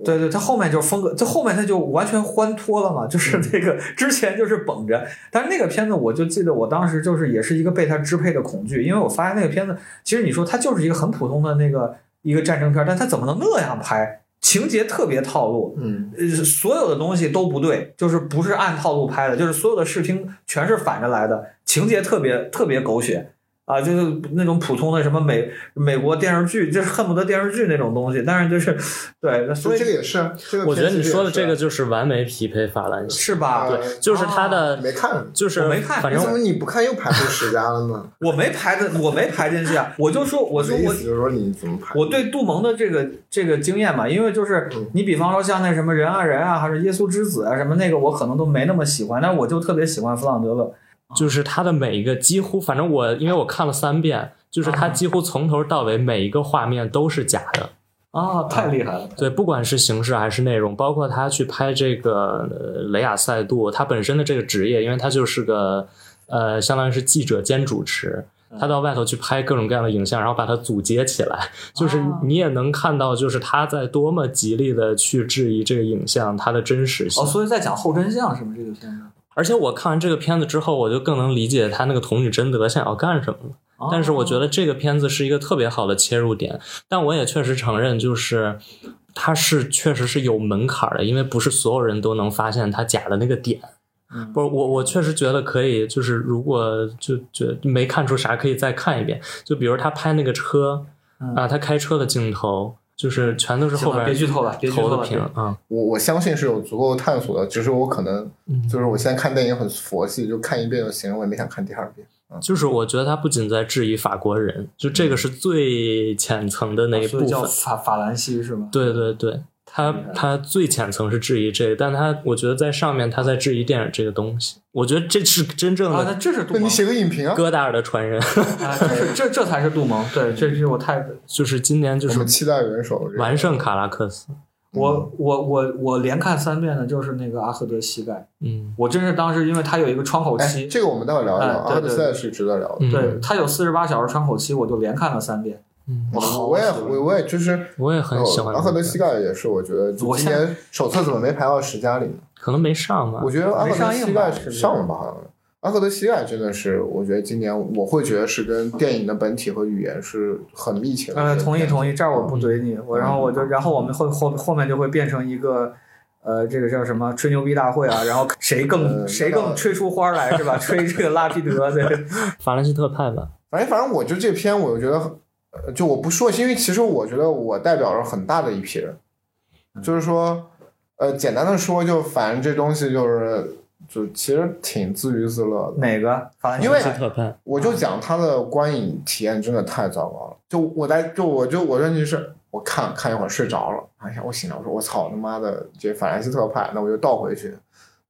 对对，它后面就是风格，它后面它就完全欢脱了嘛，就是那个之前就是绷着，但是那个片子我就记得我当时就是也是一个被它支配的恐惧，因为我发现那个片子其实你说它就是一个很普通的那个一个战争片，但它怎么能那样拍？情节特别套路，嗯，呃，所有的东西都不对，就是不是按套路拍的，就是所有的视听全是反着来的，情节特别特别狗血啊，就是那种普通的什么美美国电视剧，就是恨不得电视剧那种东西，但是就是对，那所以这个也是，这个我觉得你说的这个个就是完美匹配法兰西，是吧？对就是他的没看，就是我没看反正你怎么你不看又排出十佳了呢？我没排的，我没排进去啊，我就说，我说我的意思就是说你怎么排？我对杜蒙的这个这个经验嘛，因为就是嗯你比方说像那什么人啊人啊，还是耶稣之子啊什么那个，我可能都没那么喜欢，但我就特别喜欢弗朗德勒。就是他的每一个几乎，反正我因为我看了三遍，就是他几乎从头到尾每一个画面都是假的。啊，太厉害了！对，不管是形式还是内容，包括他去拍这个呃雷亚塞杜，他本身的这个职业，因为他就是个呃，相当于是记者兼主持，他到外头去拍各种各样的影像，然后把它组接起来，就是啊你也能看到，就是他在多么极力的去质疑这个影像它的真实性哦，。所以在讲后真相是吗？这个片子？而且我看完这个片子之后，我就更能理解他那个童女贞德想要干什么了。哦但是我觉得这个片子是一个特别好的切入点，但我也确实承认，就是它是确实是有门槛的，因为不是所有人都能发现它假的那个点。嗯不是我，我确实觉得可以，就是如果就觉没看出啥，可以再看一遍。就比如他拍那个车嗯啊，他开车的镜头，就是全都是后边别剧透了，别剧透了。投的屏啊。我我相信是有足够探索的，只是我可能嗯就是我现在看电影很佛系，就看一遍就行了，我也没想看第二遍。就是我觉得他不仅在质疑法国人，就这个是最浅层的那一部分。法法兰西是吗？对对对，他他最浅层是质疑这个，但他我觉得在上面他在质疑电影这个东西。我觉得这是真正啊，那的这是杜蒙那你写个影评啊？戈达尔的传人，啊，这是这这才是杜蒙。对，这是我太就是今年就是期待元首完胜卡拉克斯。我我我我连看三遍的就是那个阿赫德膝盖，嗯我真是当时因为他有一个窗口哎，期，这个我们待会儿聊一聊。哎对阿德对赛是值得聊的。嗯，对他有四十八小时窗口期，我就连看了三遍。嗯，我好我也我我也就是我也很喜欢阿赫德这个膝盖也是，我觉得今年手册怎么没排到十佳里呢？可能没上吧我。觉得阿赫德膝盖是上了吧？好像阿赫德膝盖真的是，我觉得今年我会觉得是跟电影的本体和语言是很密切的。嗯，同意同意。这儿我不怼你，我然后我就然后我们后后后面就会变成一个。呃，这个叫什么吹牛逼大会啊？然后谁更呃 谁更吹出花来是吧？吹这个拉皮德对，法兰西特派吧。反正反正我就这篇，我就觉得，呃，就我不说，因为其实我觉得我代表着很大的一批人，就是说，呃，简单的说，就反正这东西就是，就其实挺自娱自乐的。哪个？法兰西特派，我就讲他的观影体验真的太糟糕了。就我在就我就我认就是我看看一会儿睡着了，哎呀，我醒了，我说我操他妈的这法兰西特派，那我就倒回去，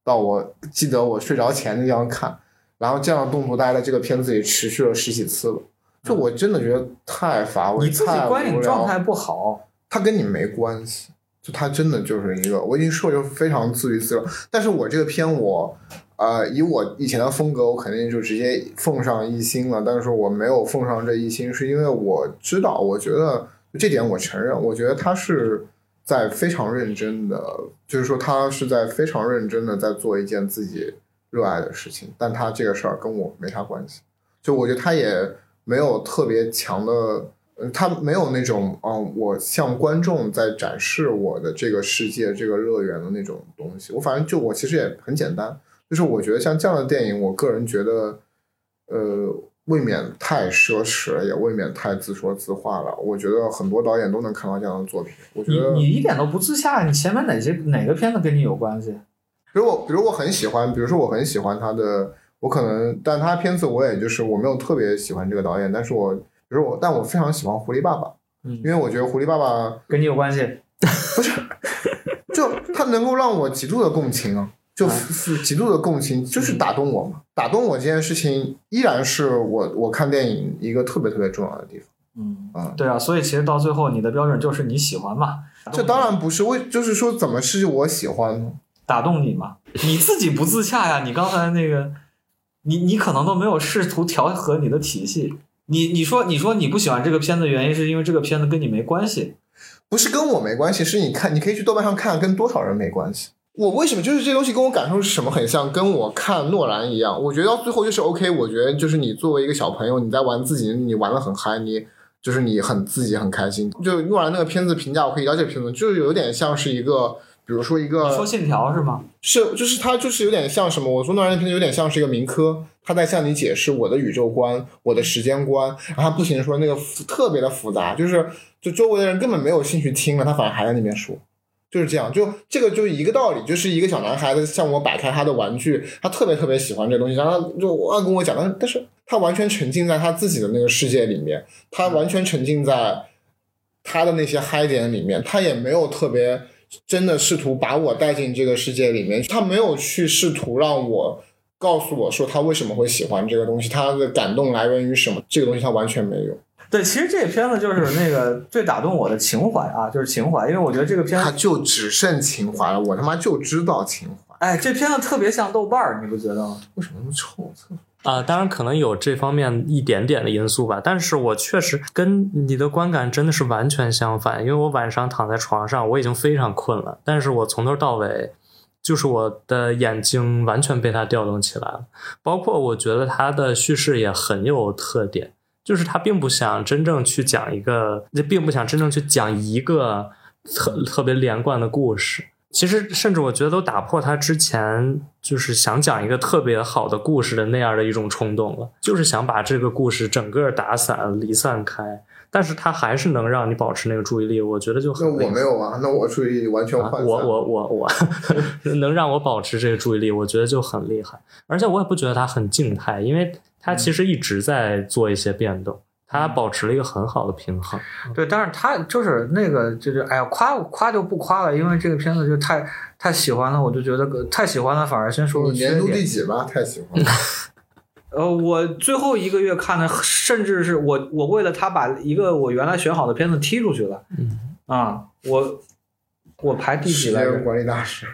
到我记得我睡着前那地方看，然后这样的动作大概在这个片子里持续了十几次了。就我真的觉得太乏味，你自己太观影状态不好，他跟你没关系，就他真的就是一个，我已经说就非常自娱自乐。但是我这个片我，呃，以我以前的风格，我肯定就直接奉上一星了。但是我没有奉上这一星，是因为我知道，我觉得这点我承认，我觉得他是在非常认真的，就是说他是在非常认真的在做一件自己热爱的事情，但他这个事儿跟我没啥关系。就我觉得他也没有特别强的，呃，他没有那种，嗯、我向观众在展示我的这个世界、这个乐园的那种东西。我反正就我其实也很简单，就是我觉得像这样的电影，我个人觉得，呃，未免太奢侈了，也未免太自说自话了。我觉得很多导演都能看到这样的作品。我觉你得，你一点都不自洽，你前面哪些哪个片子跟你有关系？比如我，比如我很喜欢，比如说我很喜欢他的，我可能，但他片子我也就是我没有特别喜欢这个导演，但是我，比如我，但我非常喜欢《狐狸爸爸》，嗯因为我觉得《狐狸爸爸》跟你有关系？不是，就他能够让我极度的共情啊，就是极度的共情，就是打动我嘛。打动我这件事情，依然是我我看电影一个特别特别重要的地方。嗯啊对啊，所以其实到最后你的标准就是你喜欢嘛，这当然不是为，就是说怎么是我喜欢呢？打动你嘛，你自己不自洽呀。你刚才那个，你你可能都没有试图调和你的体系。你你说你说你不喜欢这个片子，原因是因为这个片子跟你没关系。不是跟我没关系，是你看，你可以去豆瓣上看，跟多少人没关系。我为什么就是这东西跟我感受是什么很像，跟我看诺兰一样。我觉得到最后就是 OK，我觉得就是你作为一个小朋友，你在玩自己，你玩的很嗨，你就是你很自己很开心。就诺兰那个片子评价，我可以了解评论，就是有点像是一个，比如说一个说线条是吗？是，就是它就是有点像什么？我说诺兰的片子有点像是一个民科，他在向你解释我的宇宙观、我的时间观，然后他不停地说那个特别的复杂，就是就周围的人根本没有兴趣听了，他反而还在那边说，就是这样。就这个就一个道理，就是一个小男孩子向我摆开他的玩具，他特别特别喜欢这东西，然后他就要跟我讲，但是但是他完全沉浸在他自己的那个世界里面，他完全沉浸在他的那些嗨点里面，他也没有特别。真的试图把我带进这个世界里面，他没有去试图让我告诉我说他为什么会喜欢这个东西，他的感动来源于什么，这个东西他完全没有。对，其实这个片子就是那个最打动我的情怀啊，就是情怀，因为我觉得这个片子，他就只剩情怀了，我他妈就知道情怀。哎，这片子特别像豆瓣儿，你不觉得吗？为什么那么臭？啊、当然可能有这方面一点点的因素吧，但是我确实跟你的观感真的是完全相反，因为我晚上躺在床上，我已经非常困了，但是我从头到尾，就是我的眼睛完全被它调动起来了，包括我觉得它的叙事也很有特点，就是它并不想真正去讲一个，并不想真正去讲一个特特别连贯的故事。其实，甚至我觉得都打破他之前就是想讲一个特别好的故事的那样的一种冲动了，就是想把这个故事整个打散、离散开，但是他还是能让你保持那个注意力，我觉得就很那很我没有啊，那我注意力完全啊涣散。我我我我 能让我保持这个注意力，我觉得就很厉害。而且我也不觉得他很静态，因为他其实一直在做一些变动，他保持了一个很好的平衡。对，但是他就是那个，就是哎呀，夸夸就不夸了，因为这个片子就太太喜欢了，我就觉得太喜欢了，反而先说说年度第几吧？太喜欢了。呃，我最后一个月看的，甚至是我我为了他把一个我原来选好的片子踢出去了，嗯啊，我我排第几时来着？间管理大师。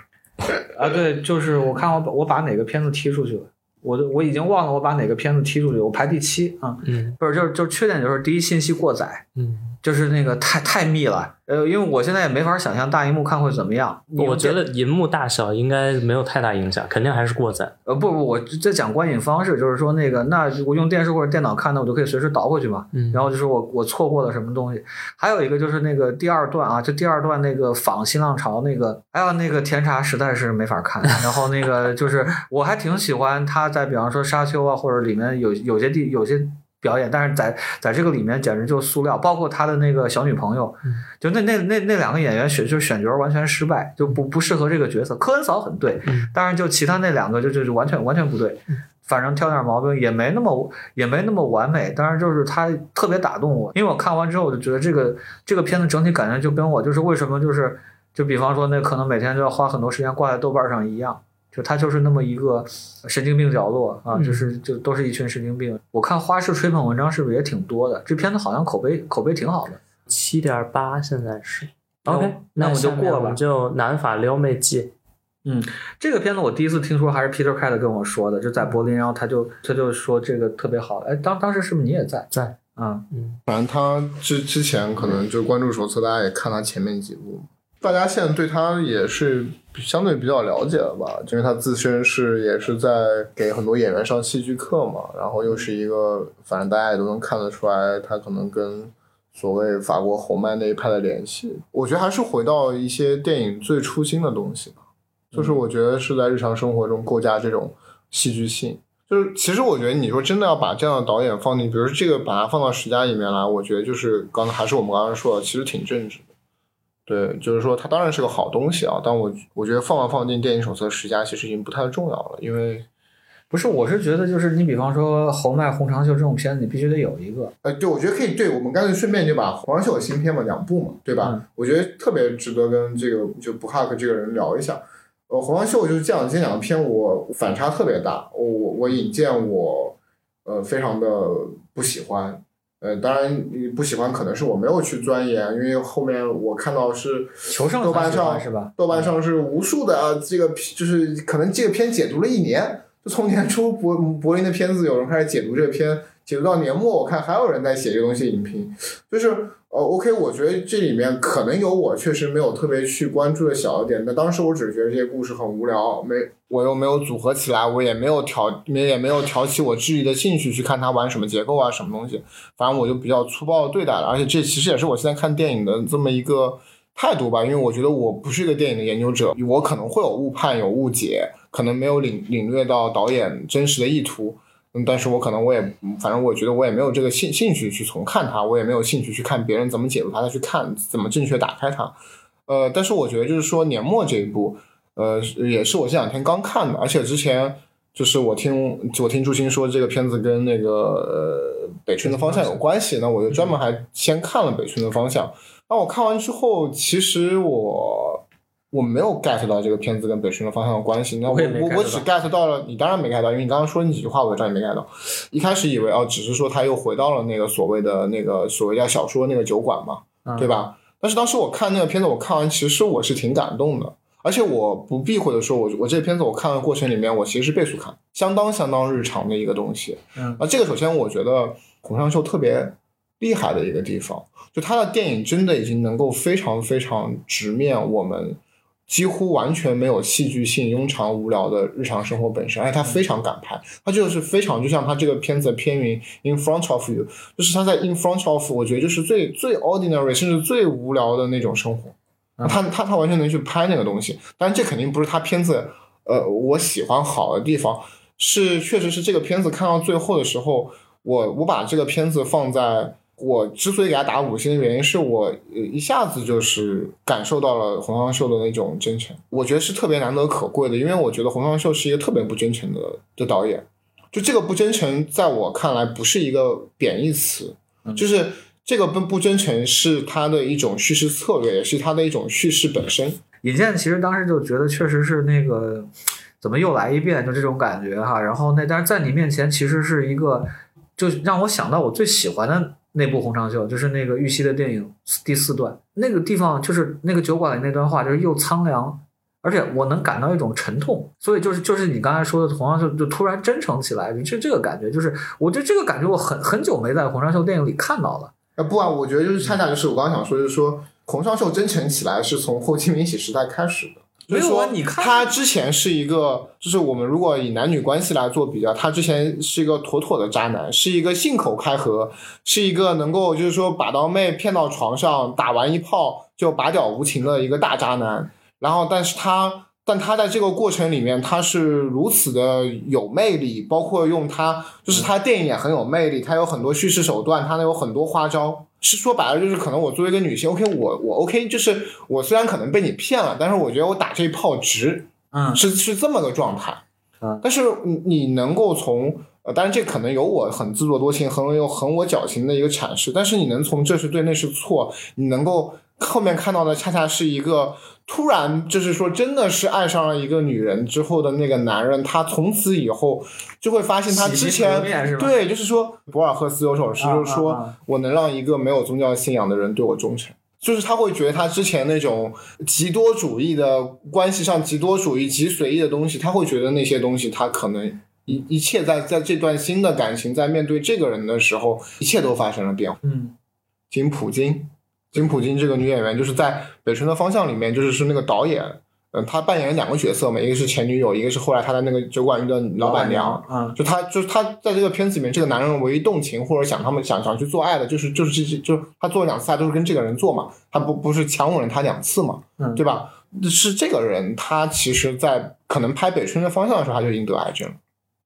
啊，对，就是我看我把我把哪个片子踢出去了，我都我已经忘了我把哪个片子踢出去，我排第七啊，嗯。不是，就是就是缺点就是第一信息过载，嗯，就是那个太太密了，呃，因为我现在也没法想象大荧幕看会怎么样。我觉得，得银幕大小应该没有太大影响，肯定还是过载。呃，不不，我在讲观影方式，就是说那个，那我用电视或者电脑看的，我就可以随时倒回去嘛。嗯然后就是我我错过了什么东西，还有一个就是那个第二段啊，就第二段那个仿新浪潮那个，哎呀那个甜茶实在是没法看。然后那个就是我还挺喜欢他在比方说沙丘啊，或者里面有有些地有些表演，但是在在这个里面简直就塑料，包括他的那个小女朋友，就那那那那两个演员选就是选角完全失败，就不不适合这个角色。科恩嫂很对，嗯当然就其他那两个就就就完全完全不对。反正挑点毛病也没那么也没那么完美，当然就是他特别打动我，因为我看完之后我就觉得这个这个片子整体感觉就跟我就是为什么就是就比方说那可能每天就要花很多时间挂在豆瓣上一样，就它就是那么一个神经病角落啊，嗯就是就都是一群神经病。我看花式吹捧文章是不是也挺多的？这片子好像口碑口碑挺好的。七点八现在是。OK，那我就过吧我们就南法撩妹记。嗯这个片子我第一次听说还是 Peter Cat 跟我说的，就在柏林，然后他就他就说这个特别好。哎，当当时是不是你也在？在，啊、嗯，反正他之之前可能就关注手册，大家也看他前面几部，大家现在对他也是相对比较了解了吧？因为他自身是也是在给很多演员上戏剧课嘛，然后又是一个，反正大家也都能看得出来，他可能跟所谓法国侯麦那一派的联系。我觉得还是回到一些电影最初心的东西吧，就是我觉得是在日常生活中构架这种戏剧性。就是其实我觉得你说真的要把这样的导演放进，比如说这个把它放到十佳里面来，我觉得就是刚才还是我们刚刚说的，其实挺正直。对，就是说它当然是个好东西啊，但我我觉得放不放进电影手册十佳其实已经不太重要了，因为不是，我是觉得就是你比方说侯麦、红长袖这种片子，你必须得有一个。呃，对，我觉得可以。对我们干脆顺便就把黄长秀的新片嘛，两部嘛，对吧？嗯我觉得特别值得跟这个就布哈克这个人聊一下。呃，黄长秀就是这样，今天两个片我反差特别大。我我我引荐我呃非常的不喜欢。呃，当然不喜欢可能是我没有去钻研，因为后面我看到是豆瓣上是吧？豆瓣上是无数的啊，这个就是可能这个片解读了一年，就从年初柏柏林的片子，有人开始解读这个片，解读到年末，我看还有人在写这个东西影评，就是呃，OK，我觉得这里面可能有我确实没有特别去关注的小一点，但当时我只是觉得这些故事很无聊，没我又没有组合起来，我也没有挑也也没有挑起我质疑的兴趣去看它玩什么结构啊，什么东西，反正我就比较粗暴的对待了，而且这其实也是我现在看电影的这么一个态度吧，因为我觉得我不是一个电影的研究者，我可能会有误判、有误解，可能没有领领略到导演真实的意图。嗯，但是我可能我也，反正我觉得我也没有这个兴兴趣去重看它，我也没有兴趣去看别人怎么解读它，再去看怎么正确打开它。呃，但是我觉得就是说年末这一部，呃，也是我这两天刚看的，而且之前就是我听我听朱星说这个片子跟那个呃北村的方向有关系，那我就专门还先看了北村的方向。那我看完之后，其实我我没有 get 到这个片子跟北村的方向的关系。那我我我只 get 到了，你当然没 get 到，因为你刚刚说那几句话，我当然没 get 到。一开始以为哦，只是说他又回到了那个所谓的那个所谓叫小说那个酒馆嘛，嗯对吧？但是当时我看那个片子，我看完其实我是挺感动的，而且我不避讳的说，我我这个片子我看的过程里面，我其实是倍速看，相当相当日常的一个东西。嗯啊，这个首先我觉得孔尚秀特别厉害的一个地方，就他的电影真的已经能够非常非常直面我们几乎完全没有戏剧性、庸常无聊的日常生活本身，而且他非常敢拍，他就是非常就像他这个片子的片名《In Front of You》，就是他在 In Front of，我觉得就是最最 ordinary，甚至最无聊的那种生活。嗯他他他完全能去拍那个东西，但是这肯定不是他片子呃我喜欢好的地方，是确实是这个片子看到最后的时候，我我把这个片子放在我之所以给他打五星的原因，是我呃一下子就是感受到了洪尚秀的那种真诚，我觉得是特别难得可贵的，因为我觉得洪尚秀是一个特别不真诚的的导演，就这个不真诚，在我看来不是一个贬义词，就是这个不不真诚是他的一种叙事策略，也是他的一种叙事本身。尹健其实当时就觉得确实是那个怎么又来一遍，就这种感觉哈。然后那但是在你面前其实是一个，就让我想到我最喜欢的那部《红长袖》，就是那个玉溪的电影第四段，那个地方就是那个酒馆里那段话，就是又苍凉。而且我能感到一种沉痛，所以就是就是你刚才说的红长袖就突然真诚起来，就这个感觉，就是我觉得这个感觉我很很久没在红长袖电影里看到了。啊不啊，我觉得就是恰恰就是我刚刚想说，就是说孔尚秀真诚起来是从后期明喜时代开始的。没有啊说你看他之前是一个，就是我们如果以男女关系来做比较，他之前是一个妥妥的渣男，是一个信口开河，是一个能够就是说把到妹骗到床上，打完一炮就拔屌无情的一个大渣男。然后，但是他，但他在这个过程里面，他是如此的有魅力，包括用他，就是他电影也很有魅力，他有很多叙事手段，他有很多花招。是说白了，就是可能我作为一个女性，OK，我我 OK，就是我虽然可能被你骗了，但是我觉得我打这一炮值，嗯是是这么个状态。嗯但是你你能够从呃，当然这可能有我很自作多情、很有很我矫情的一个阐释，但是你能从这是对那是错，你能够后面看到的恰恰是一个突然就是说真的是爱上了一个女人之后的那个男人，他从此以后就会发现他之前对，就是说博尔赫斯有首诗，啊就是说我能让一个没有宗教信仰的人对我忠诚。就是他会觉得他之前那种极多主义的关系上极多主义、极随意的东西，他会觉得那些东西他可能一一切在在这段新的感情在面对这个人的时候，一切都发生了变化。嗯金普金，金普金这个女演员就是在《北村的方向》里面，就是是那个导演，嗯、她扮演了两个角色嘛，一个是前女友，一个是后来她在那个酒馆遇到老板娘。嗯就他，就是他在这个片子里面，这个男人唯一动情或者想他们想想去做爱的，就是就是这些就他做了两次爱都是跟这个人做嘛，他不不是强吻了他两次嘛，嗯对吧？是这个人，他其实在可能拍《北村的方向》的时候，他就已经得癌症了。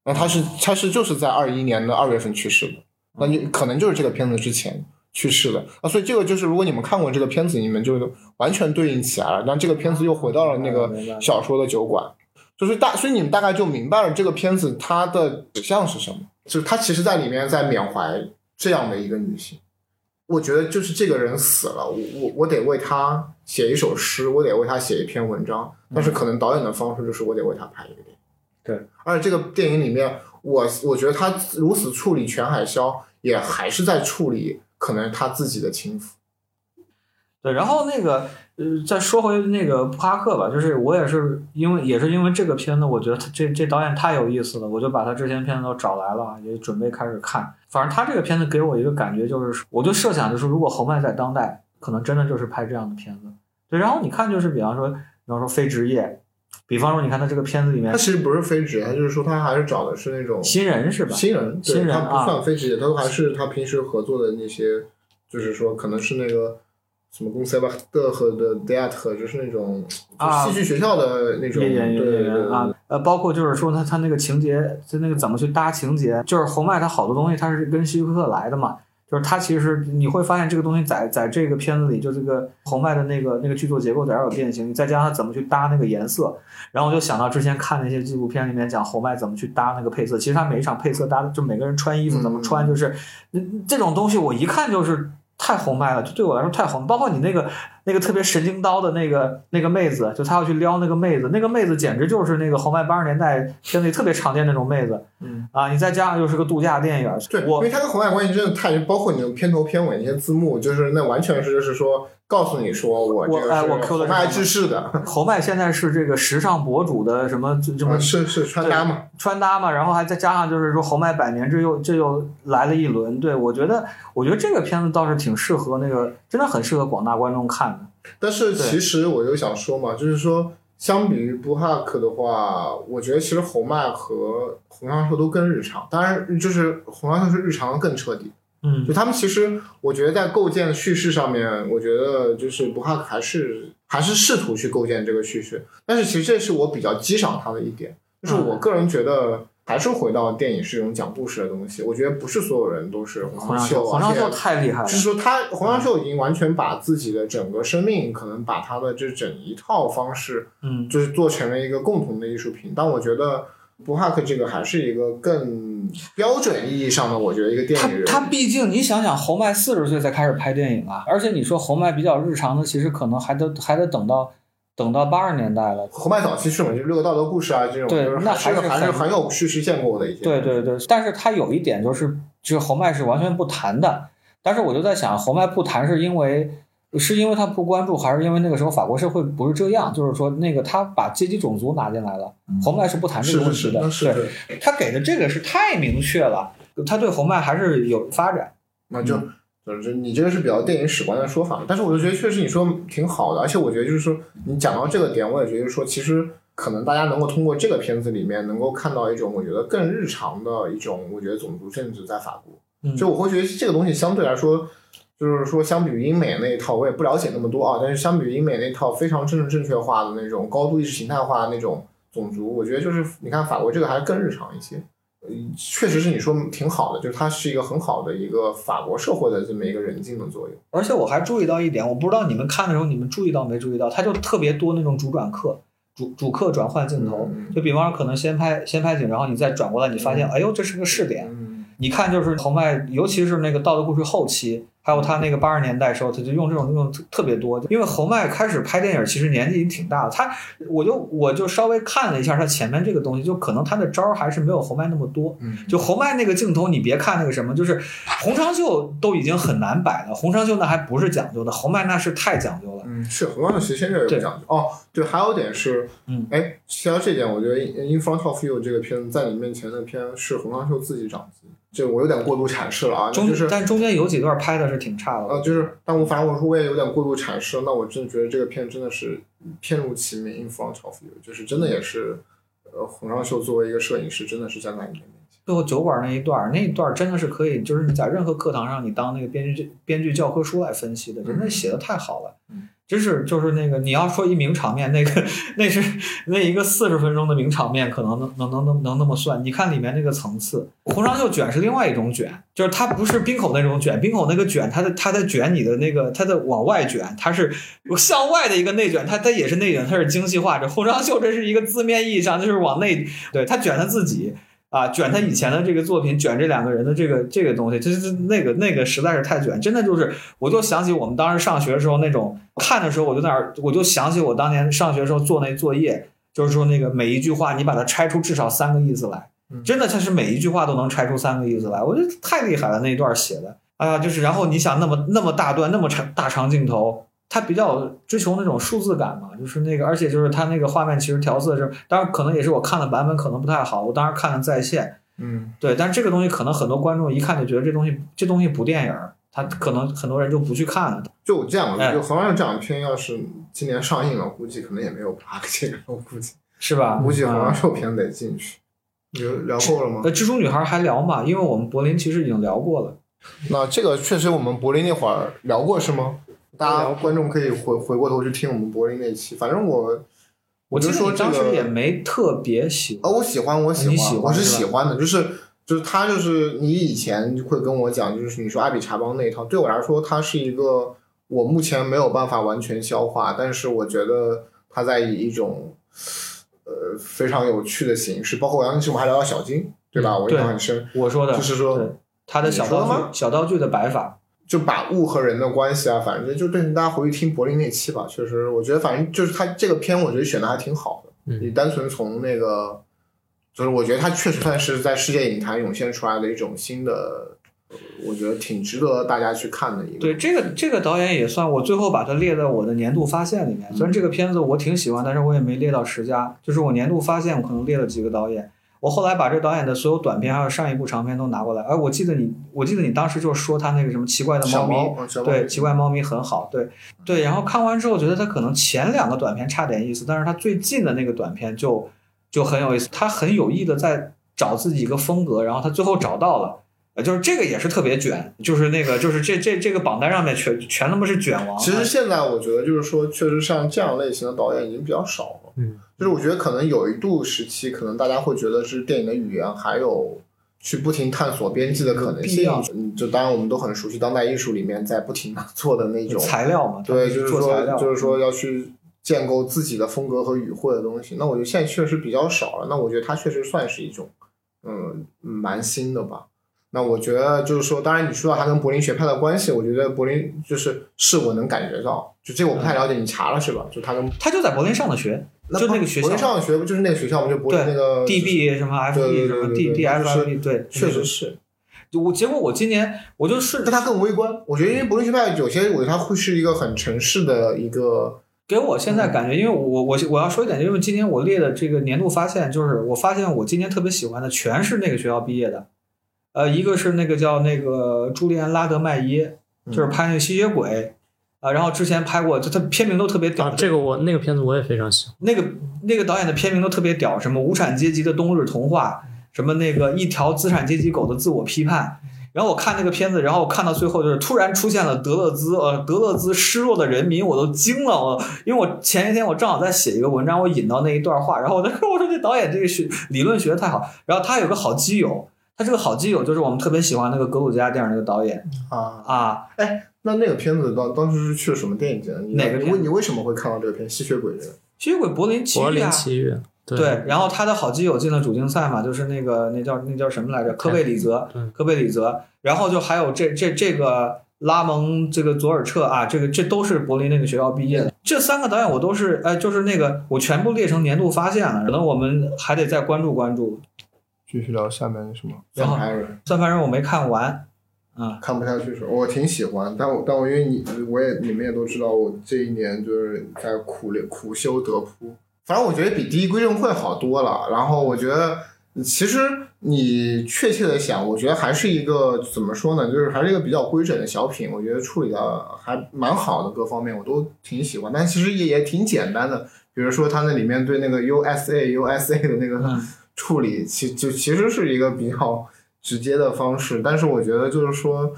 那他是他是就是在二一年的二月份去世的，那就可能就是这个片子之前去世了啊。所以这个就是，如果你们看过这个片子，你们就完全对应起来了。那这个片子又回到了那个小说的酒馆。就是大，所以你们大概就明白了这个片子它的指向是什么，就是它其实在里面在缅怀这样的一个女性。我觉得就是这个人死了，我我我得为他写一首诗，我得为他写一篇文章，但是可能导演的方式就是我得为他拍一个电影。对，而且这个电影里面，我我觉得他如此处理全海啸，也还是在处理可能他自己的情妇。对，然后那个呃，再说回那个布哈克吧，就是我也是因为也是因为这个片子，我觉得他这这导演太有意思了，我就把他之前片子都找来了，也准备开始看。反正他这个片子给我一个感觉就是，我就设想就是，如果侯麦在当代，可能真的就是拍这样的片子。对，然后你看就是，比方说，比方说非职业，比方说你看他这个片子里面他其实不是非职业，他就是说他还是找的是那种新人是吧？新人，对新人他不啊算非职业，他都还是他平时合作的那些，就是说可能是那个什么公司吧的和的 Diet，就是那种啊戏剧学校的那种，演员对对对演员啊，呃，包括就是说他他那个情节，就那个怎么去搭情节，就是侯麦他好多东西他是跟希区柯克来的嘛，就是它其实你会发现这个东西在在这个片子里，就这个侯麦的那个那个剧作结构在这儿有变形，你再加上他怎么去搭那个颜色，然后我就想到之前看那些纪录片里面讲侯麦怎么去搭那个配色，其实他每一场配色搭的就每个人穿衣服怎么穿，就是嗯这种东西我一看就是。太红麦了，就对我来说太红。包括你那个那个特别神经刀的那个那个妹子，就他要去撩那个妹子，那个妹子简直就是那个红麦八十年代片子里特别常见那种妹子。嗯啊，你再加上又是个度假电影，对，因为他跟红海关系真的太，包括你的片头片尾那些字幕，就是那完全是就是说告诉你说我这我哎我个是 Q 的红麦是什么制式的，侯麦现在是这个时尚博主的什么什么啊是是穿搭嘛，穿搭嘛，然后还再加上就是说侯麦百年这又这又来了一轮。对我觉得，我觉得这个片子倒是挺适合那个，真的很适合广大观众看的。但是其实我就想说嘛，就是说，相比于布哈克的话，我觉得其实侯麦和洪尚秀都更日常。当然，就是洪尚秀是日常更彻底。嗯就他们其实，我觉得在构建叙事上面，我觉得就是布哈克还是还是试图去构建这个叙事。但是其实这是我比较欣赏他的一点，就是我个人觉得。还是回到电影是一种讲故事的东西，我觉得不是所有人都是洪尚秀，洪尚秀太厉害了就。是说他洪尚秀已经完全把自己的整个生命，可能把他的这整一套方式，嗯，就是做成了一个共同的艺术品。但我觉得布哈克这个还是一个更标准意义上的，我觉得一个电影人。他毕竟你想想，侯麦四十岁才开始拍电影啊，而且你说侯麦比较日常的，其实可能还得还得等到等到八十年代了。侯麦早期是六个道德故事啊，这种对那还是还是很很有叙事建构的一些。对对对，但是他有一点就是，就是侯麦是完全不谈的。但是我就在想，侯麦不谈是因为是因为他不关注，还是因为那个时候法国社会不是这样？就是说，那个他把阶级种族拿进来了，红麦是不谈这个问题的。那是他给的这个是太明确了，他对红麦还是有发展。那就。就是你这个是比较电影史观的说法，但是我就觉得确实你说挺好的，而且我觉得就是说你讲到这个点，我也觉得说其实可能大家能够通过这个片子里面能够看到一种我觉得更日常的一种我觉得种族政治在法国，嗯就我会觉得这个东西相对来说。就是说，相比于英美那一套，我也不了解那么多啊。但是相比于英美那套非常政治正确化的那种高度意识形态化的那种种族，我觉得就是你看法国这个还是更日常一些。呃确实是你说挺好的，就是它是一个很好的一个法国社会的这么一个人性的作用。而且我还注意到一点，我不知道你们看的时候你们注意到没注意到，它就特别多那种主转客。主主客转换镜头，嗯就比方说可能先拍先拍景，然后你再转过来，你发现，哎呦，这是个试点。嗯，你看，就是头麦，尤其是那个《道德故事》后期，还有他那个八十年代时候，他就用这种用特特别多。因为侯麦开始拍电影，其实年纪已经挺大了。他，我就我就稍微看了一下他前面这个东西，就可能他的招儿还是没有侯麦那么多。嗯就侯麦那个镜头，你别看那个什么，就是洪长秀都已经很难摆了，洪长秀那还不是讲究的，侯麦那是太讲究了。嗯，是红光的其实这个对有讲究哦。对，还有一点是，嗯，哎，提到这点，我觉得《In Front of You》这个片子在你面前的片是洪长秀自己掌机，这我有点过度阐释了啊，中就是但中间有几段拍的是挺差的。呃，就是，但我反正我说我也有点过度阐释，那我真的觉得这个片真的是片如其名，In Front of You，就是真的也是，呃，洪尚秀作为一个摄影师，真的是站在你的面前。最后酒馆那一段，那一段真的是可以，就是你在任何课堂上，你当那个编剧编剧教科书来分析的，真的写的太好了。嗯真是就是那个你要说一名场面，那个那是那一个四十分钟的名场面，可能能能能能能那么算。你看里面那个层次，红长袖卷是另外一种卷，就是它不是冰口那种卷，冰口那个卷，它的它在卷你的那个，它在往外卷，它是向外的一个内卷，它它也是内卷，它是精细化。这红长袖这是一个字面意义上就是往内，对它卷它自己。啊，卷他以前的这个作品，卷这两个人的这个这个东西，就是那个那个实在是太卷，真的就是，我就想起我们当时上学的时候那种看的时候，我就在那儿，我就想起我当年上学时候做那作业，就是说那个每一句话你把它拆出至少三个意思来，真的它是每一句话都能拆出三个意思来，我觉得太厉害了那一段写的，哎呀，就是然后你想那么那么大段那么长大长镜头。它比较追求那种数字感嘛，就是那个，而且就是它那个画面其实调色是，当然可能也是我看的版本可能不太好，我当时看的在线，嗯，对，但是这个东西可能很多观众一看就觉得这东西这东西不电影，他可能很多人就不去看了。就这样，就《黄山这样片要是今年上映了，估计可能也没有八个这个，我估计 是吧？估计《黄山秀片得进去。聊聊过了吗？那，蜘蛛女孩还聊吗？因为我们柏林其实已经聊过了。那这个确实我们柏林那会儿聊过是吗？大家观众可以回回过头去听我们柏林那期，反正我，我就说当时也没特别喜，欢。哦，我喜欢，我喜欢，我是喜欢的，就是就是他就是你以前会跟我讲，就是你说阿比查邦那一套，对我来说，它是一个我目前没有办法完全消化，但是我觉得他在以一种呃非常有趣的形式，包括那期我们还聊到小金，对吧？我印象很深，我说的就是说他的小道具，小道具的摆法。就把物和人的关系啊，反正就对大家回去听柏林那期吧。确实，我觉得反正就是他这个片，我觉得选的还挺好的。你单纯从那个，就是我觉得他确实算是在世界影坛涌现出来的一种新的，我觉得挺值得大家去看的一个。对，这个这个导演也算我最后把它列在我的年度发现里面。虽然这个片子我挺喜欢，但是我也没列到十佳。就是我年度发现，我可能列了几个导演。我后来把这导演的所有短片还有上一部长片都拿过来，哎，我记得你，我记得你当时就是说他那个什么奇怪的猫咪，对，奇怪猫咪很好，对，对。然后看完之后，觉得他可能前两个短片差点意思，但是他最近的那个短片就就很有意思，他很有意的在找自己一个风格，然后他最后找到了，呃，就是这个也是特别卷，就是那个就是这这这个榜单上面全全他妈是卷王。其实现在我觉得就是说，确实像这样类型的导演已经比较少了，嗯。就是我觉得可能有一度时期，可能大家会觉得是电影的语言还有去不停探索边际的可能性。嗯，就当然我们都很熟悉当代艺术里面在不停的 做的那种材料嘛。对，就是说就是说要去建构自己的风格和语汇的东西。那我觉得现在确实比较少了。那我觉得它确实算是一种嗯蛮新的吧。那我觉得就是说，当然你说到他跟柏林学派的关系，我觉得柏林就是是我能感觉到，就这我不太了解，你查了是吧？就他跟他就在柏林上的学。就那个学校，柏林上的学不就是那个学校吗？就柏林那个 D B 什么 FB 什么 D D F F E，对，确实是。我结果我今年我就顺，但他更微观。我觉得因为柏林学派有些，我觉得他会是一个很城市的一个。给我现在感觉，因为我我我要说一点，因为今年我列的这个年度发现，就是我发现我今年特别喜欢的全是那个学校毕业的。呃，一个是那个叫那个朱利安拉德麦耶，就是拍那个吸血鬼。啊，然后之前拍过，就他片名都特别屌。这个我那个片子我也非常喜欢。那个那个导演的片名都特别屌，什么无产阶级的冬日童话，什么那个一条资产阶级狗的自我批判。然后我看那个片子，然后我看到最后就是突然出现了德勒兹，呃，德勒兹失落的人民，我都惊了。我因为我前一天我正好在写一个文章，我引到那一段话，然后我就说 我说这导演这个学理论学的太好。然后他有个好基友，他是个好基友就是我们特别喜欢那个格鲁吉亚电影那个导演啊啊，哎。那那个片子当当时是去了什么电影节？哪个？你为你为什么会看到这个片《吸血鬼》这个？吸血鬼柏林奇遇啊！柏林奇遇。对，然后他的好基友进了主竞赛嘛，就是那个那叫那叫什么来着？科贝里泽。科贝里泽。然后就还有这这这个拉蒙这个佐尔彻啊，这个这都是柏林那个学校毕业的。这三个导演我都是哎，就是那个我全部列成年度发现了，可能我们还得再关注关注。继续聊下面什么？算盘人。算盘人我没看完。啊，看不下去是，我挺喜欢，但我但我因为你我也你们也都知道，我这一年就是在苦练苦修德扑，反正我觉得比第一归正会好多了。然后我觉得其实你确切的想，我觉得还是一个怎么说呢，就是还是一个比较规整的小品，我觉得处理的还蛮好的，各方面我都挺喜欢。但其实也也挺简单的，比如说他那里面对那个 USA USA 的那个处理，其就其实是一个比较。直接的方式，但是我觉得就是说，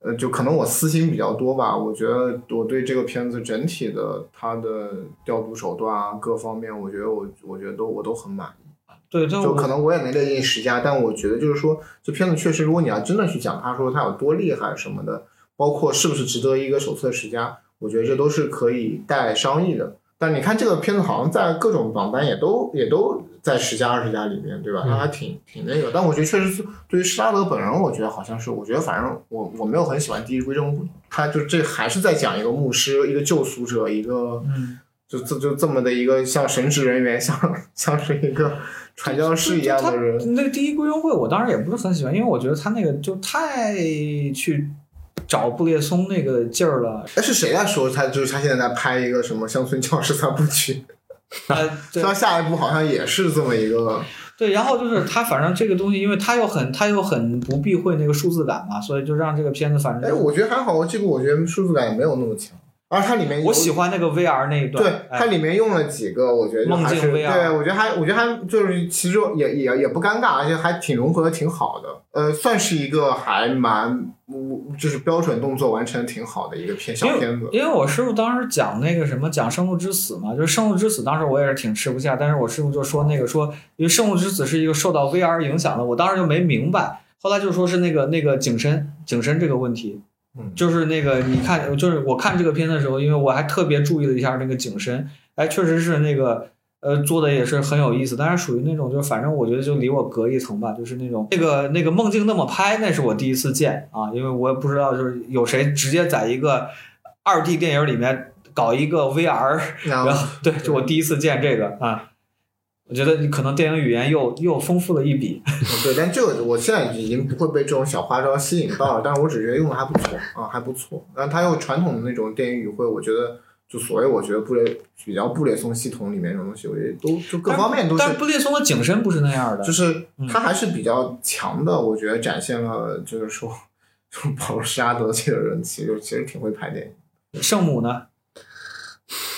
呃，就可能我私心比较多吧。我觉得我对这个片子整体的它的调度手段啊，各方面，我觉得我我觉得都我都很满意。对，就就可能我也没列进十佳，但我觉得就是说，这片子确实，如果你要真的去讲，他说他有多厉害什么的，包括是不是值得一个手册十佳，我觉得这都是可以带商议的。但你看这个片子好像在各种榜单也都也都在十佳二十佳里面，对吧？它还挺挺那个。但我觉得确实是对于施拉德本人，我觉得好像是，我觉得反正我我没有很喜欢《第一归正部》，他就这还是在讲一个牧师，一个救赎者，一个嗯，就这就这么的一个像神职人员，像像是一个传教士一样的人。那个第一归正会，我当时也不是很喜欢，因为我觉得他那个就太去找布列松那个劲儿了。哎，是谁在说他就是他现在在拍一个什么乡村教师三部曲？他下一部好像也是这么一个。对，然后就是他，反正这个东西，因为他又很他又很不避讳那个数字感嘛，所以就让这个片子反哎，正我觉得还好，这个我觉得数字感也没有那么强，而它里面我喜欢那个 VR 那一段，对，哎它里面用了几个，我觉得就梦境还是 VR 对，我觉得还，我觉得还就是其实也也也不尴尬，而且还挺融合的，挺好的。呃，算是一个还蛮，就是标准动作完成得挺好的一个片小片子。因为我师傅当时讲那个什么讲《生路之死》嘛，就是《生路之死》，当时我也是挺吃不下，但是我师傅就说那个说，因为《生路之死》是一个受到 VR 影响的，我当时就没明白，后来就说是那个那个景深景深这个问题，嗯就是那个你看，就是我看这个片的时候，因为我还特别注意了一下那个景深，哎，确实是那个。呃，做的也是很有意思，但是属于那种，就是反正我觉得就离我隔一层吧，就是那种那个那个梦境那么拍，那是我第一次见啊，因为我也不知道就是有谁直接在一个二 D 电影里面搞一个 VR，然然后对，就我第一次见这个啊，我觉得你可能电影语言又又丰富了一笔。对，但这个我现在已经不会被这种小花招吸引到了，但是我只觉得用的还不错啊，还不错。然后它用传统的那种电影语汇，我觉得就所谓我觉得布列比较布列松系统里面这种东西，我觉得都就各方面都是但是布列松的景深不是那样的，就是他还是比较强的，我觉得展现了就是说，就保罗·施拉德这个人，其实其实挺会拍电影。圣母呢？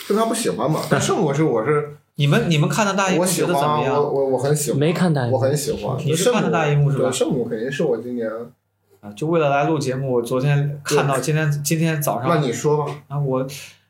就他不喜欢嘛，但圣母是我是你们你们看的大荧幕觉得怎么样？我我很喜欢，没看大荧幕我很喜欢。你是看的大荧幕是吧对，圣母肯定是我今年。啊，就为了来录节目，我昨天看到今天今天早上那你说吧，啊，我，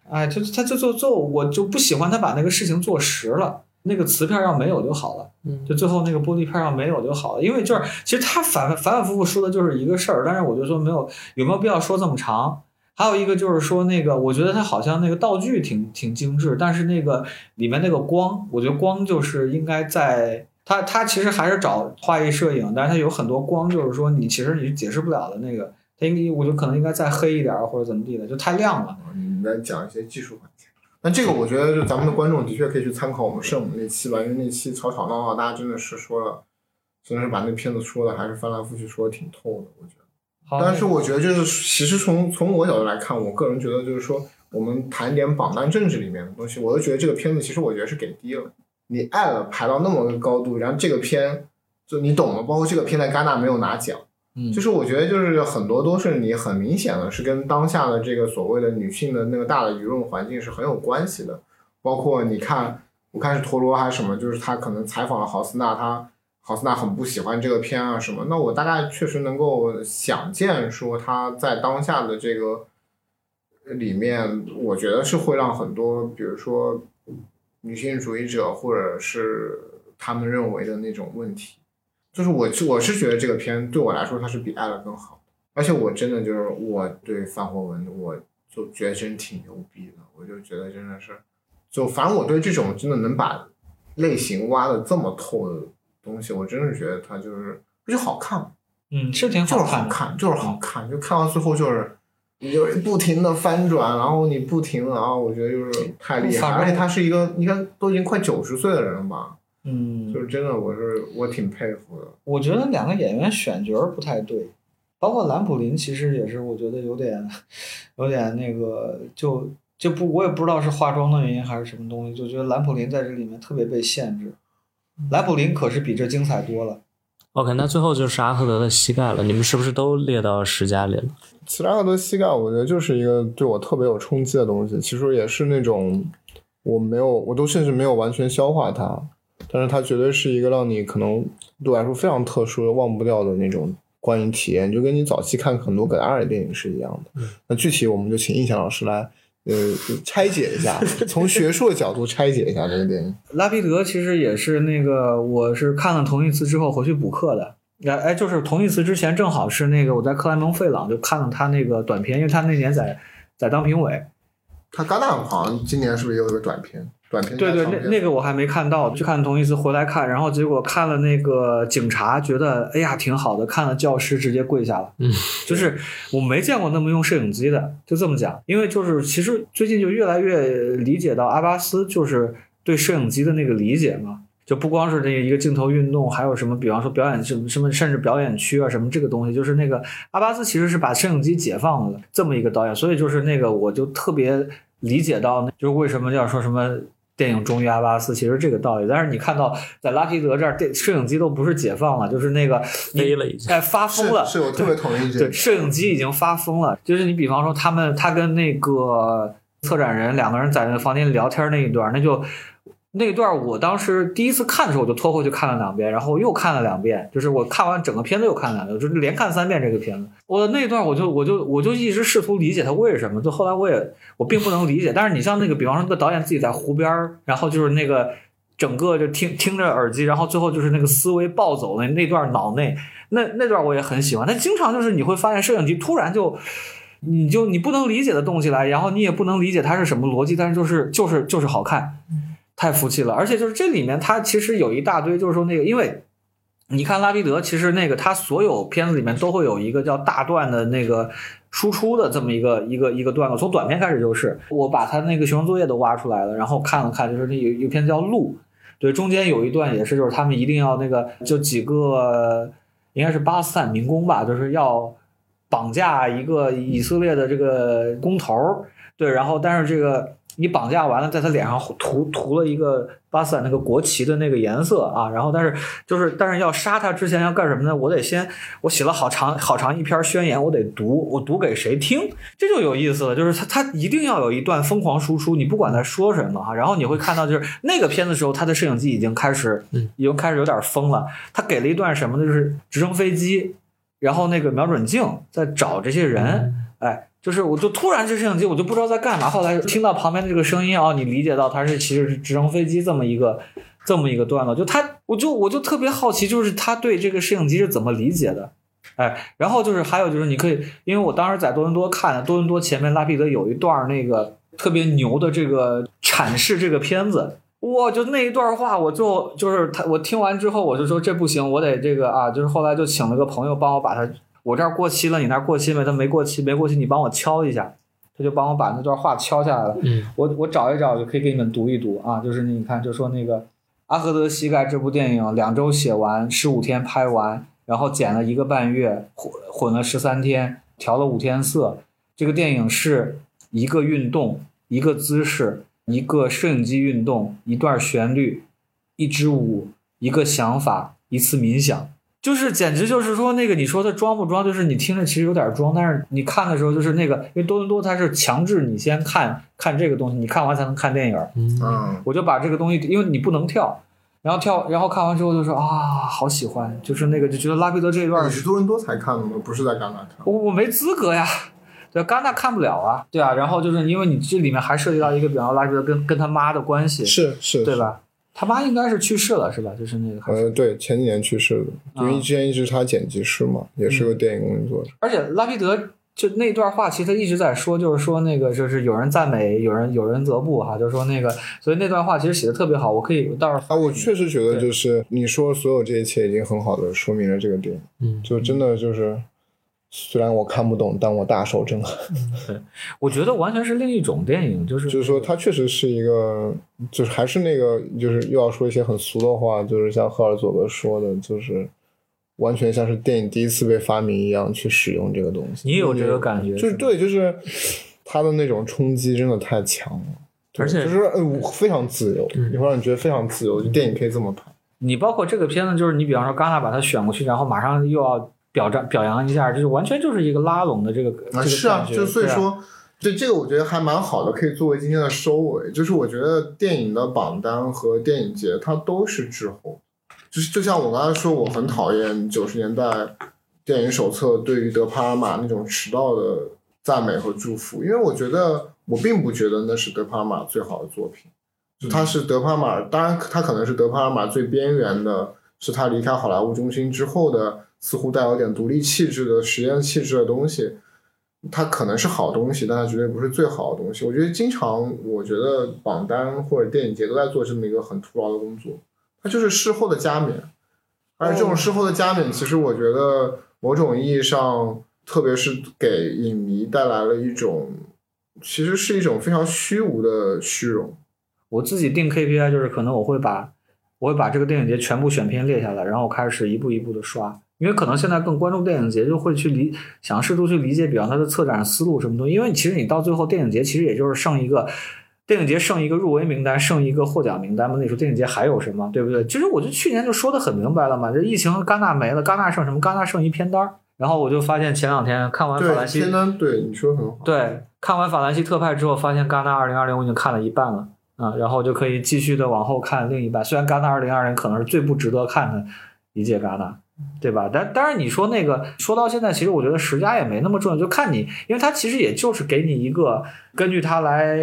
哎，就他就就就我就不喜欢他把那个事情做实了，那个瓷片要没有就好了，嗯就最后那个玻璃片要没有就好了，因为就是其实他反反反复复说的就是一个事儿，但是我就说没有有没有必要说这么长。还有一个就是说那个，我觉得他好像那个道具挺挺精致，但是那个里面那个光，我觉得光就是应该在他他其实还是找画意摄影，但是他有很多光，就是说你其实你解释不了的那个，他应该我觉得可能应该再黑一点或者怎么地的，就太亮了。你来讲一些技术环节。那这个我觉得，就咱们的观众的确可以去参考我们圣母那期吧，因为那期吵吵闹闹，大家真的是说了，真的是把那片子说的还是翻来覆去说的挺透的，我觉得。好，但是我觉得就是，其实从从我角度来看，我个人觉得就是说，我们谈一点榜单政治里面的东西，我都觉得这个片子其实我觉得是给低了。你爱了排到那么个高度，然后这个片就你懂了，包括这个片在戛纳没有拿奖，嗯就是我觉得就是很多都是你很明显的是跟当下的这个所谓的女性的那个大的舆论环境是很有关系的，包括你看，我看是陀螺还是什么，就是他可能采访了豪斯纳，他豪斯纳很不喜欢这个片啊什么，那我大概确实能够想见说他在当下的这个里面，我觉得是会让很多，比如说女性主义者或者是他们认为的那种问题。就是我我是觉得这个片对我来说它是比爱了更好的，而且我真的就是我对范霍文我就觉得真挺牛逼的，我就觉得真的是，就反正我对这种真的能把类型挖的这么透的东西，我真是觉得它就是就好看，嗯，是挺就是好看的。好看，就是好看，就看到最后就是。你就不停的翻转，然后你不停的啊，我觉得就是太厉害，而且他是一个，你看都已经快九十岁的人了吧，嗯，就是真的，我是我挺佩服的。我觉得两个演员选角儿不太对，包括兰普林，其实也是我觉得有点，有点那个，就就不我也不知道是化妆的原因还是什么东西，就觉得兰普林在这里面特别被限制。兰普林可是比这精彩多了。OK，那最后就是阿赫德的膝盖了，你们是不是都列到十佳里了？其实阿赫德膝盖，我觉得就是一个对我特别有冲击的东西。其实也是那种我没有，我都甚至没有完全消化它，但是它绝对是一个让你可能对我来说非常特殊的、忘不掉的那种观影体验，就跟你早期看很多葛达尔的电影是一样的。那具体我们就请印象老师来。呃，拆解一下，从学术的角度拆解一下这个电影。拉皮德其实也是那个，我是看了同义词之后回去补课的。哎哎，就是同义词之前正好是那个我在克莱蒙费朗就看了他那个短片，因为他那年在在当评委。他戛纳好像今年是不是也有一个短片？短片对对，那那个我还没看到，去看同义词回来看，然后结果看了那个警察，觉得哎呀挺好的，看了教师直接跪下了。嗯，就是我没见过那么用摄影机的，就这么讲。因为就是其实最近就越来越理解到阿巴斯就是对摄影机的那个理解嘛，就不光是那个一个镜头运动，还有什么，比方说表演什么什么，甚至表演区啊什么这个东西，就是那个阿巴斯其实是把摄影机解放了这么一个导演，所以就是那个我就特别理解到，就是为什么要说什么。电影忠于阿巴斯，其实这个道理。但是你看到在拉皮德这儿，电摄影机都不是解放了，就是那个飞了一下，哎，发疯了。是我特别同意这对，摄影机已经发疯了。就是你比方说，他们他跟那个策展人两个人在那个房间里聊天那一段，那就。那段我当时第一次看的时候，我就拖回去看了两遍，然后又看了两遍，就是我看完整个片子又看了两遍，就是连看三遍这个片子。我那段我就我就我就一直试图理解他为什么，就后来我也我并不能理解。但是你像那个，比方说那个导演自己在湖边然后就是那个整个就听听着耳机，然后最后就是那个思维暴走的那段脑内，那那段我也很喜欢。但经常就是你会发现摄影机突然就，你就你不能理解的动起来，然后你也不能理解它是什么逻辑，但是就是就是就是好看。太服气了，而且就是这里面它其实有一大堆，就是说那个，因为你看拉皮德，其实那个他所有片子里面都会有一个叫大段的那个输出的这么一个一个一个段落，从短片开始就是，我把他那个学生作业都挖出来了，然后看了看，就是那有一篇叫《路》，对，中间有一段也是，就是他们一定要那个就几个应该是巴勒斯坦民工吧，就是要绑架一个以色列的这个工头，对，然后但是这个。你绑架完了，在他脸上涂涂了一个巴斯坦那个国旗的那个颜色啊，然后但是就是但是要杀他之前要干什么呢？我得先我写了好长好长一篇宣言，我得读，我读给谁听？这就有意思了，就是他他一定要有一段疯狂输出，你不管他说什么哈，然后你会看到就是那个片子时候，他的摄影机已经开始已经开始有点疯了，他给了一段什么呢？就是直升飞机，然后那个瞄准镜在找这些人，哎。就是我就突然这摄影机我就不知道在干嘛，后来听到旁边的这个声音哦，你理解到它是其实是直升飞机这么一个这么一个段落，就他我就我就特别好奇，就是他对这个摄影机是怎么理解的，哎，然后就是还有就是你可以，因为我当时在多伦多看，多伦多前面拉皮德有一段那个特别牛的这个阐释这个片子，哇，就那一段话，我就就是他我听完之后我就说这不行，我得这个啊，就是后来就请了个朋友帮我把它。我这儿过期了，你那儿过期没？他没过期，没过期，你帮我敲一下，他就帮我把那段话敲下来了。嗯，我我找一找，就可以给你们读一读啊。就是你看，就说那个阿赫德膝盖这部电影，两周写完，十五天拍完，然后剪了一个半月，混混了十三天，调了五天色。这个电影是一个运动，一个姿势，一个摄影机运动，一段旋律，一支舞，一个想法，一次冥想。就是简直就是说那个你说他装不装？就是你听着其实有点装，但是你看的时候就是那个，因为多伦多它是强制你先看看这个东西，你看完才能看电影。嗯，我就把这个东西，因为你不能跳，然后跳，然后看完之后就说啊，好喜欢，就是那个就觉得拉菲德这一段。你是多伦多才看的吗？不是在戛纳看？我我没资格呀，对，戛纳看不了啊，对啊，然后就是因为你这里面还涉及到一个，比方拉菲德跟跟他妈的关系，是是，对吧？他妈应该是去世了，是吧？就是那个，呃，对，前几年去世的，因为之前一直是他剪辑师嘛，也是个电影工作者。而且拉皮德就那段话，其实他一直在说，就是说那个，就是有人赞美，有人有人则不哈，就是说那个，所以那段话其实写的特别好，我可以到时候啊，我确实觉得就是你说所有这一切已经很好的说明了这个点，嗯，就真的就是。虽然我看不懂，但我大受震撼。对，我觉得完全是另一种电影，就是就是说，它确实是一个，就是还是那个，就是又要说一些很俗的话，就是像赫尔佐格说的，就是完全像是电影第一次被发明一样去使用这个东西。你有这个感觉？就是对，就是它的那种冲击真的太强了，而且就是呃非常自由，你会让你觉得非常自由，就电影可以这么拍。你包括这个片子，就是你比方说戛纳把它选过去，然后马上又要。表彰表扬一下，就是完全就是一个拉拢的这个啊，是啊，就所以说，就这个我觉得还蛮好的，可以作为今天的收尾。就是我觉得电影的榜单和电影节它都是滞后，就是就像我刚才说，我很讨厌九十年代。电影手册对于德帕尔玛那种迟到的赞美和祝福，因为我觉得我并不觉得那是德帕尔玛最好的作品，就他是德帕尔玛，当然他可能是德帕尔玛最边缘的，是他离开好莱坞中心之后的，似乎带有点独立气质的实验气质的东西。它可能是好东西，但它绝对不是最好的东西。我觉得经常，我觉得榜单或者电影节都在做这么一个很徒劳的工作，它就是事后的加冕。而这种事后的加冕，其实我觉得某种意义上，特别是给影迷带来了一种，其实是一种非常虚无的虚荣。我自己定 KPI 就是，可能我会把我会把这个电影节全部选片列下来，然后开始一步一步的刷。因为可能现在更关注电影节，就会去理想试图去理解，比方它的策展思路什么东西。因为其实你到最后电影节其实也就是剩一个电影节剩一个入围名单，剩一个获奖名单嘛。那你说电影节还有什么，对不对？其实我就去年就说的很明白了嘛，这疫情戛纳没了，戛纳剩什么？戛纳剩一片单儿。然后我就发现前两天看完法兰西片单，对你说很好。对，看完法兰西特派之后，发现戛纳二零二零我已经看了一半了啊，然后就可以继续的往后看另一半。虽然戛纳二零二零可能是最不值得看的一届戛纳。对吧？但当然，你说那个说到现在，其实我觉得十佳也没那么重要，就看你，因为它其实也就是给你一个根据它来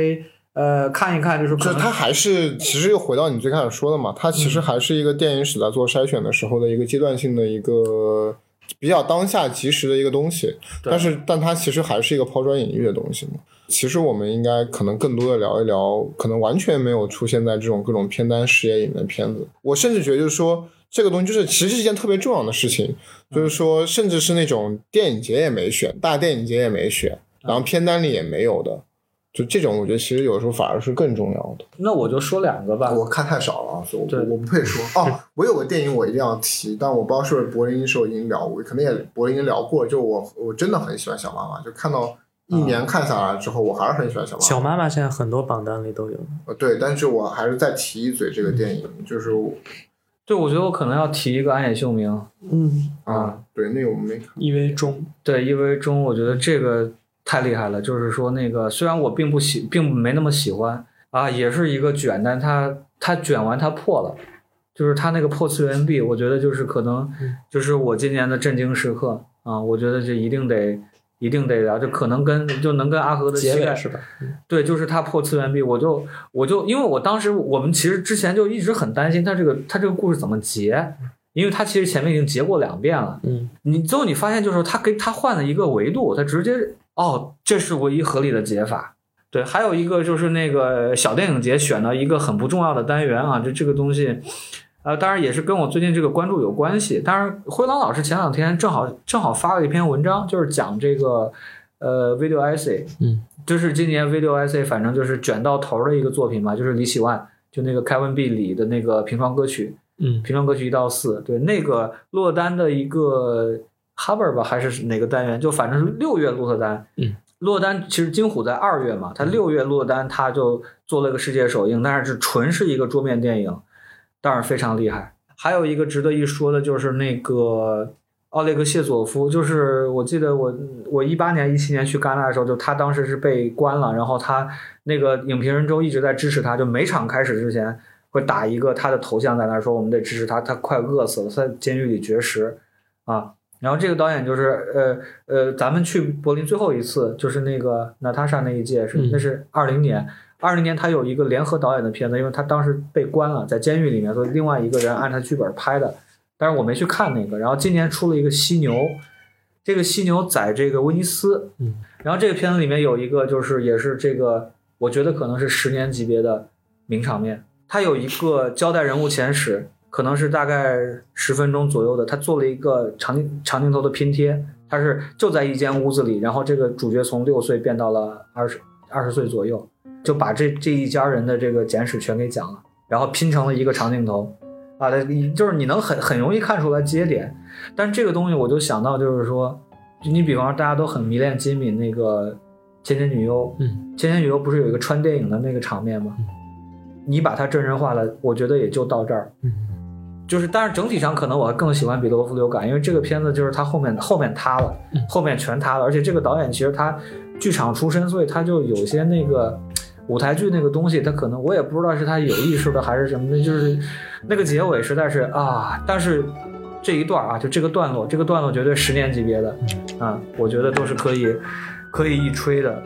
呃看一看，就是就它还是其实又回到你最开始说的嘛，它其实还是一个电影史在做筛选的时候的一个阶段性的一个比较当下及时的一个东西，但是但它其实还是一个抛砖引玉的东西嘛。其实我们应该可能更多的聊一聊，可能完全没有出现在这种各种片单视野里面的片子。我甚至觉得就是说。这个东西就是其实是一件特别重要的事情，就是说，甚至是那种电影节也没选，大电影节也没选，然后片单里也没有的，就这种，我觉得其实有时候反而是更重要的。那我就说两个吧，我看太少了，所以我我不配说。哦，我有个电影我一定要提，但我不知道是不是柏林时候已经聊过，可能也柏林已经聊过。就我我真的很喜欢小妈妈，就看到一年看下来之后，我还是很喜欢小妈妈。小妈妈现在很多榜单里都有。呃，对，但是我还是再提一嘴这个电影，就是。对，我觉得我可能要提一个安野秀明。嗯啊，对，那个我们没看。一为中，对，一为中，我觉得这个太厉害了。就是说，那个虽然我并不喜，并没那么喜欢啊，也是一个卷，但它它卷完它破了，就是它那个破次元壁，我觉得就是可能就是我今年的震惊时刻啊，我觉得这一定得。一定得聊，就可能跟就能跟阿和的膝盖是吧？对，就是他破次元壁，我就我就因为我当时我们其实之前就一直很担心他这个他这个故事怎么结，因为他其实前面已经结过两遍了。嗯，你最后你发现就是他给他换了一个维度，他直接哦，这是唯一合理的解法。对，还有一个就是那个小电影节选了一个很不重要的单元啊，就这个东西。呃，当然也是跟我最近这个关注有关系。当然，辉朗老师前两天正好正好发了一篇文章，就是讲这个呃 video essay，嗯，就是今年 video essay 反正就是卷到头的一个作品嘛，就是李喜万就那个 Kevin B 里的那个平窗歌曲，嗯，平窗歌曲一到四，对，那个落单的一个 Huber 吧，还是哪个单元？就反正是六月落的单，嗯，落单其实金虎在二月嘛，他六月落单他就做了个世界首映，但是是纯是一个桌面电影。当然非常厉害。还有一个值得一说的，就是那个奥列格谢佐夫，就是我记得我我一八年、一七年去戛纳的时候，就他当时是被关了，然后他那个影评人周一直在支持他，就每场开始之前会打一个他的头像在那说我们得支持他，他快饿死了，在监狱里绝食啊。然后这个导演就是呃呃，咱们去柏林最后一次就是那个娜塔莎那一届是那是二零年。二零年，他有一个联合导演的片子，因为他当时被关了，在监狱里面，所以另外一个人按他剧本拍的，但是我没去看那个。然后今年出了一个《犀牛》，这个《犀牛》在这个威尼斯，嗯，然后这个片子里面有一个，就是也是这个，我觉得可能是十年级别的名场面。他有一个交代人物前史，可能是大概十分钟左右的，他做了一个长长镜头的拼贴，他是就在一间屋子里，然后这个主角从六岁变到了二十二十岁左右。就把这这一家人的这个简史全给讲了，然后拼成了一个长镜头，啊，你就是你能很很容易看出来接点，但这个东西我就想到就是说，就你比方说大家都很迷恋金敏那个《千千女优》，嗯，《千千女优》不是有一个穿电影的那个场面吗？你把它真人化了，我觉得也就到这儿，嗯，就是但是整体上可能我更喜欢《彼得罗夫流感》，因为这个片子就是他后面后面塌了，后面全塌了，而且这个导演其实他剧场出身，所以他就有些那个。舞台剧那个东西，它可能我也不知道是他有意识的还是什么的，就是那个结尾实在是啊，但是这一段啊，就这个段落，这个段落绝对十年级别的，啊，我觉得都是可以可以一吹的。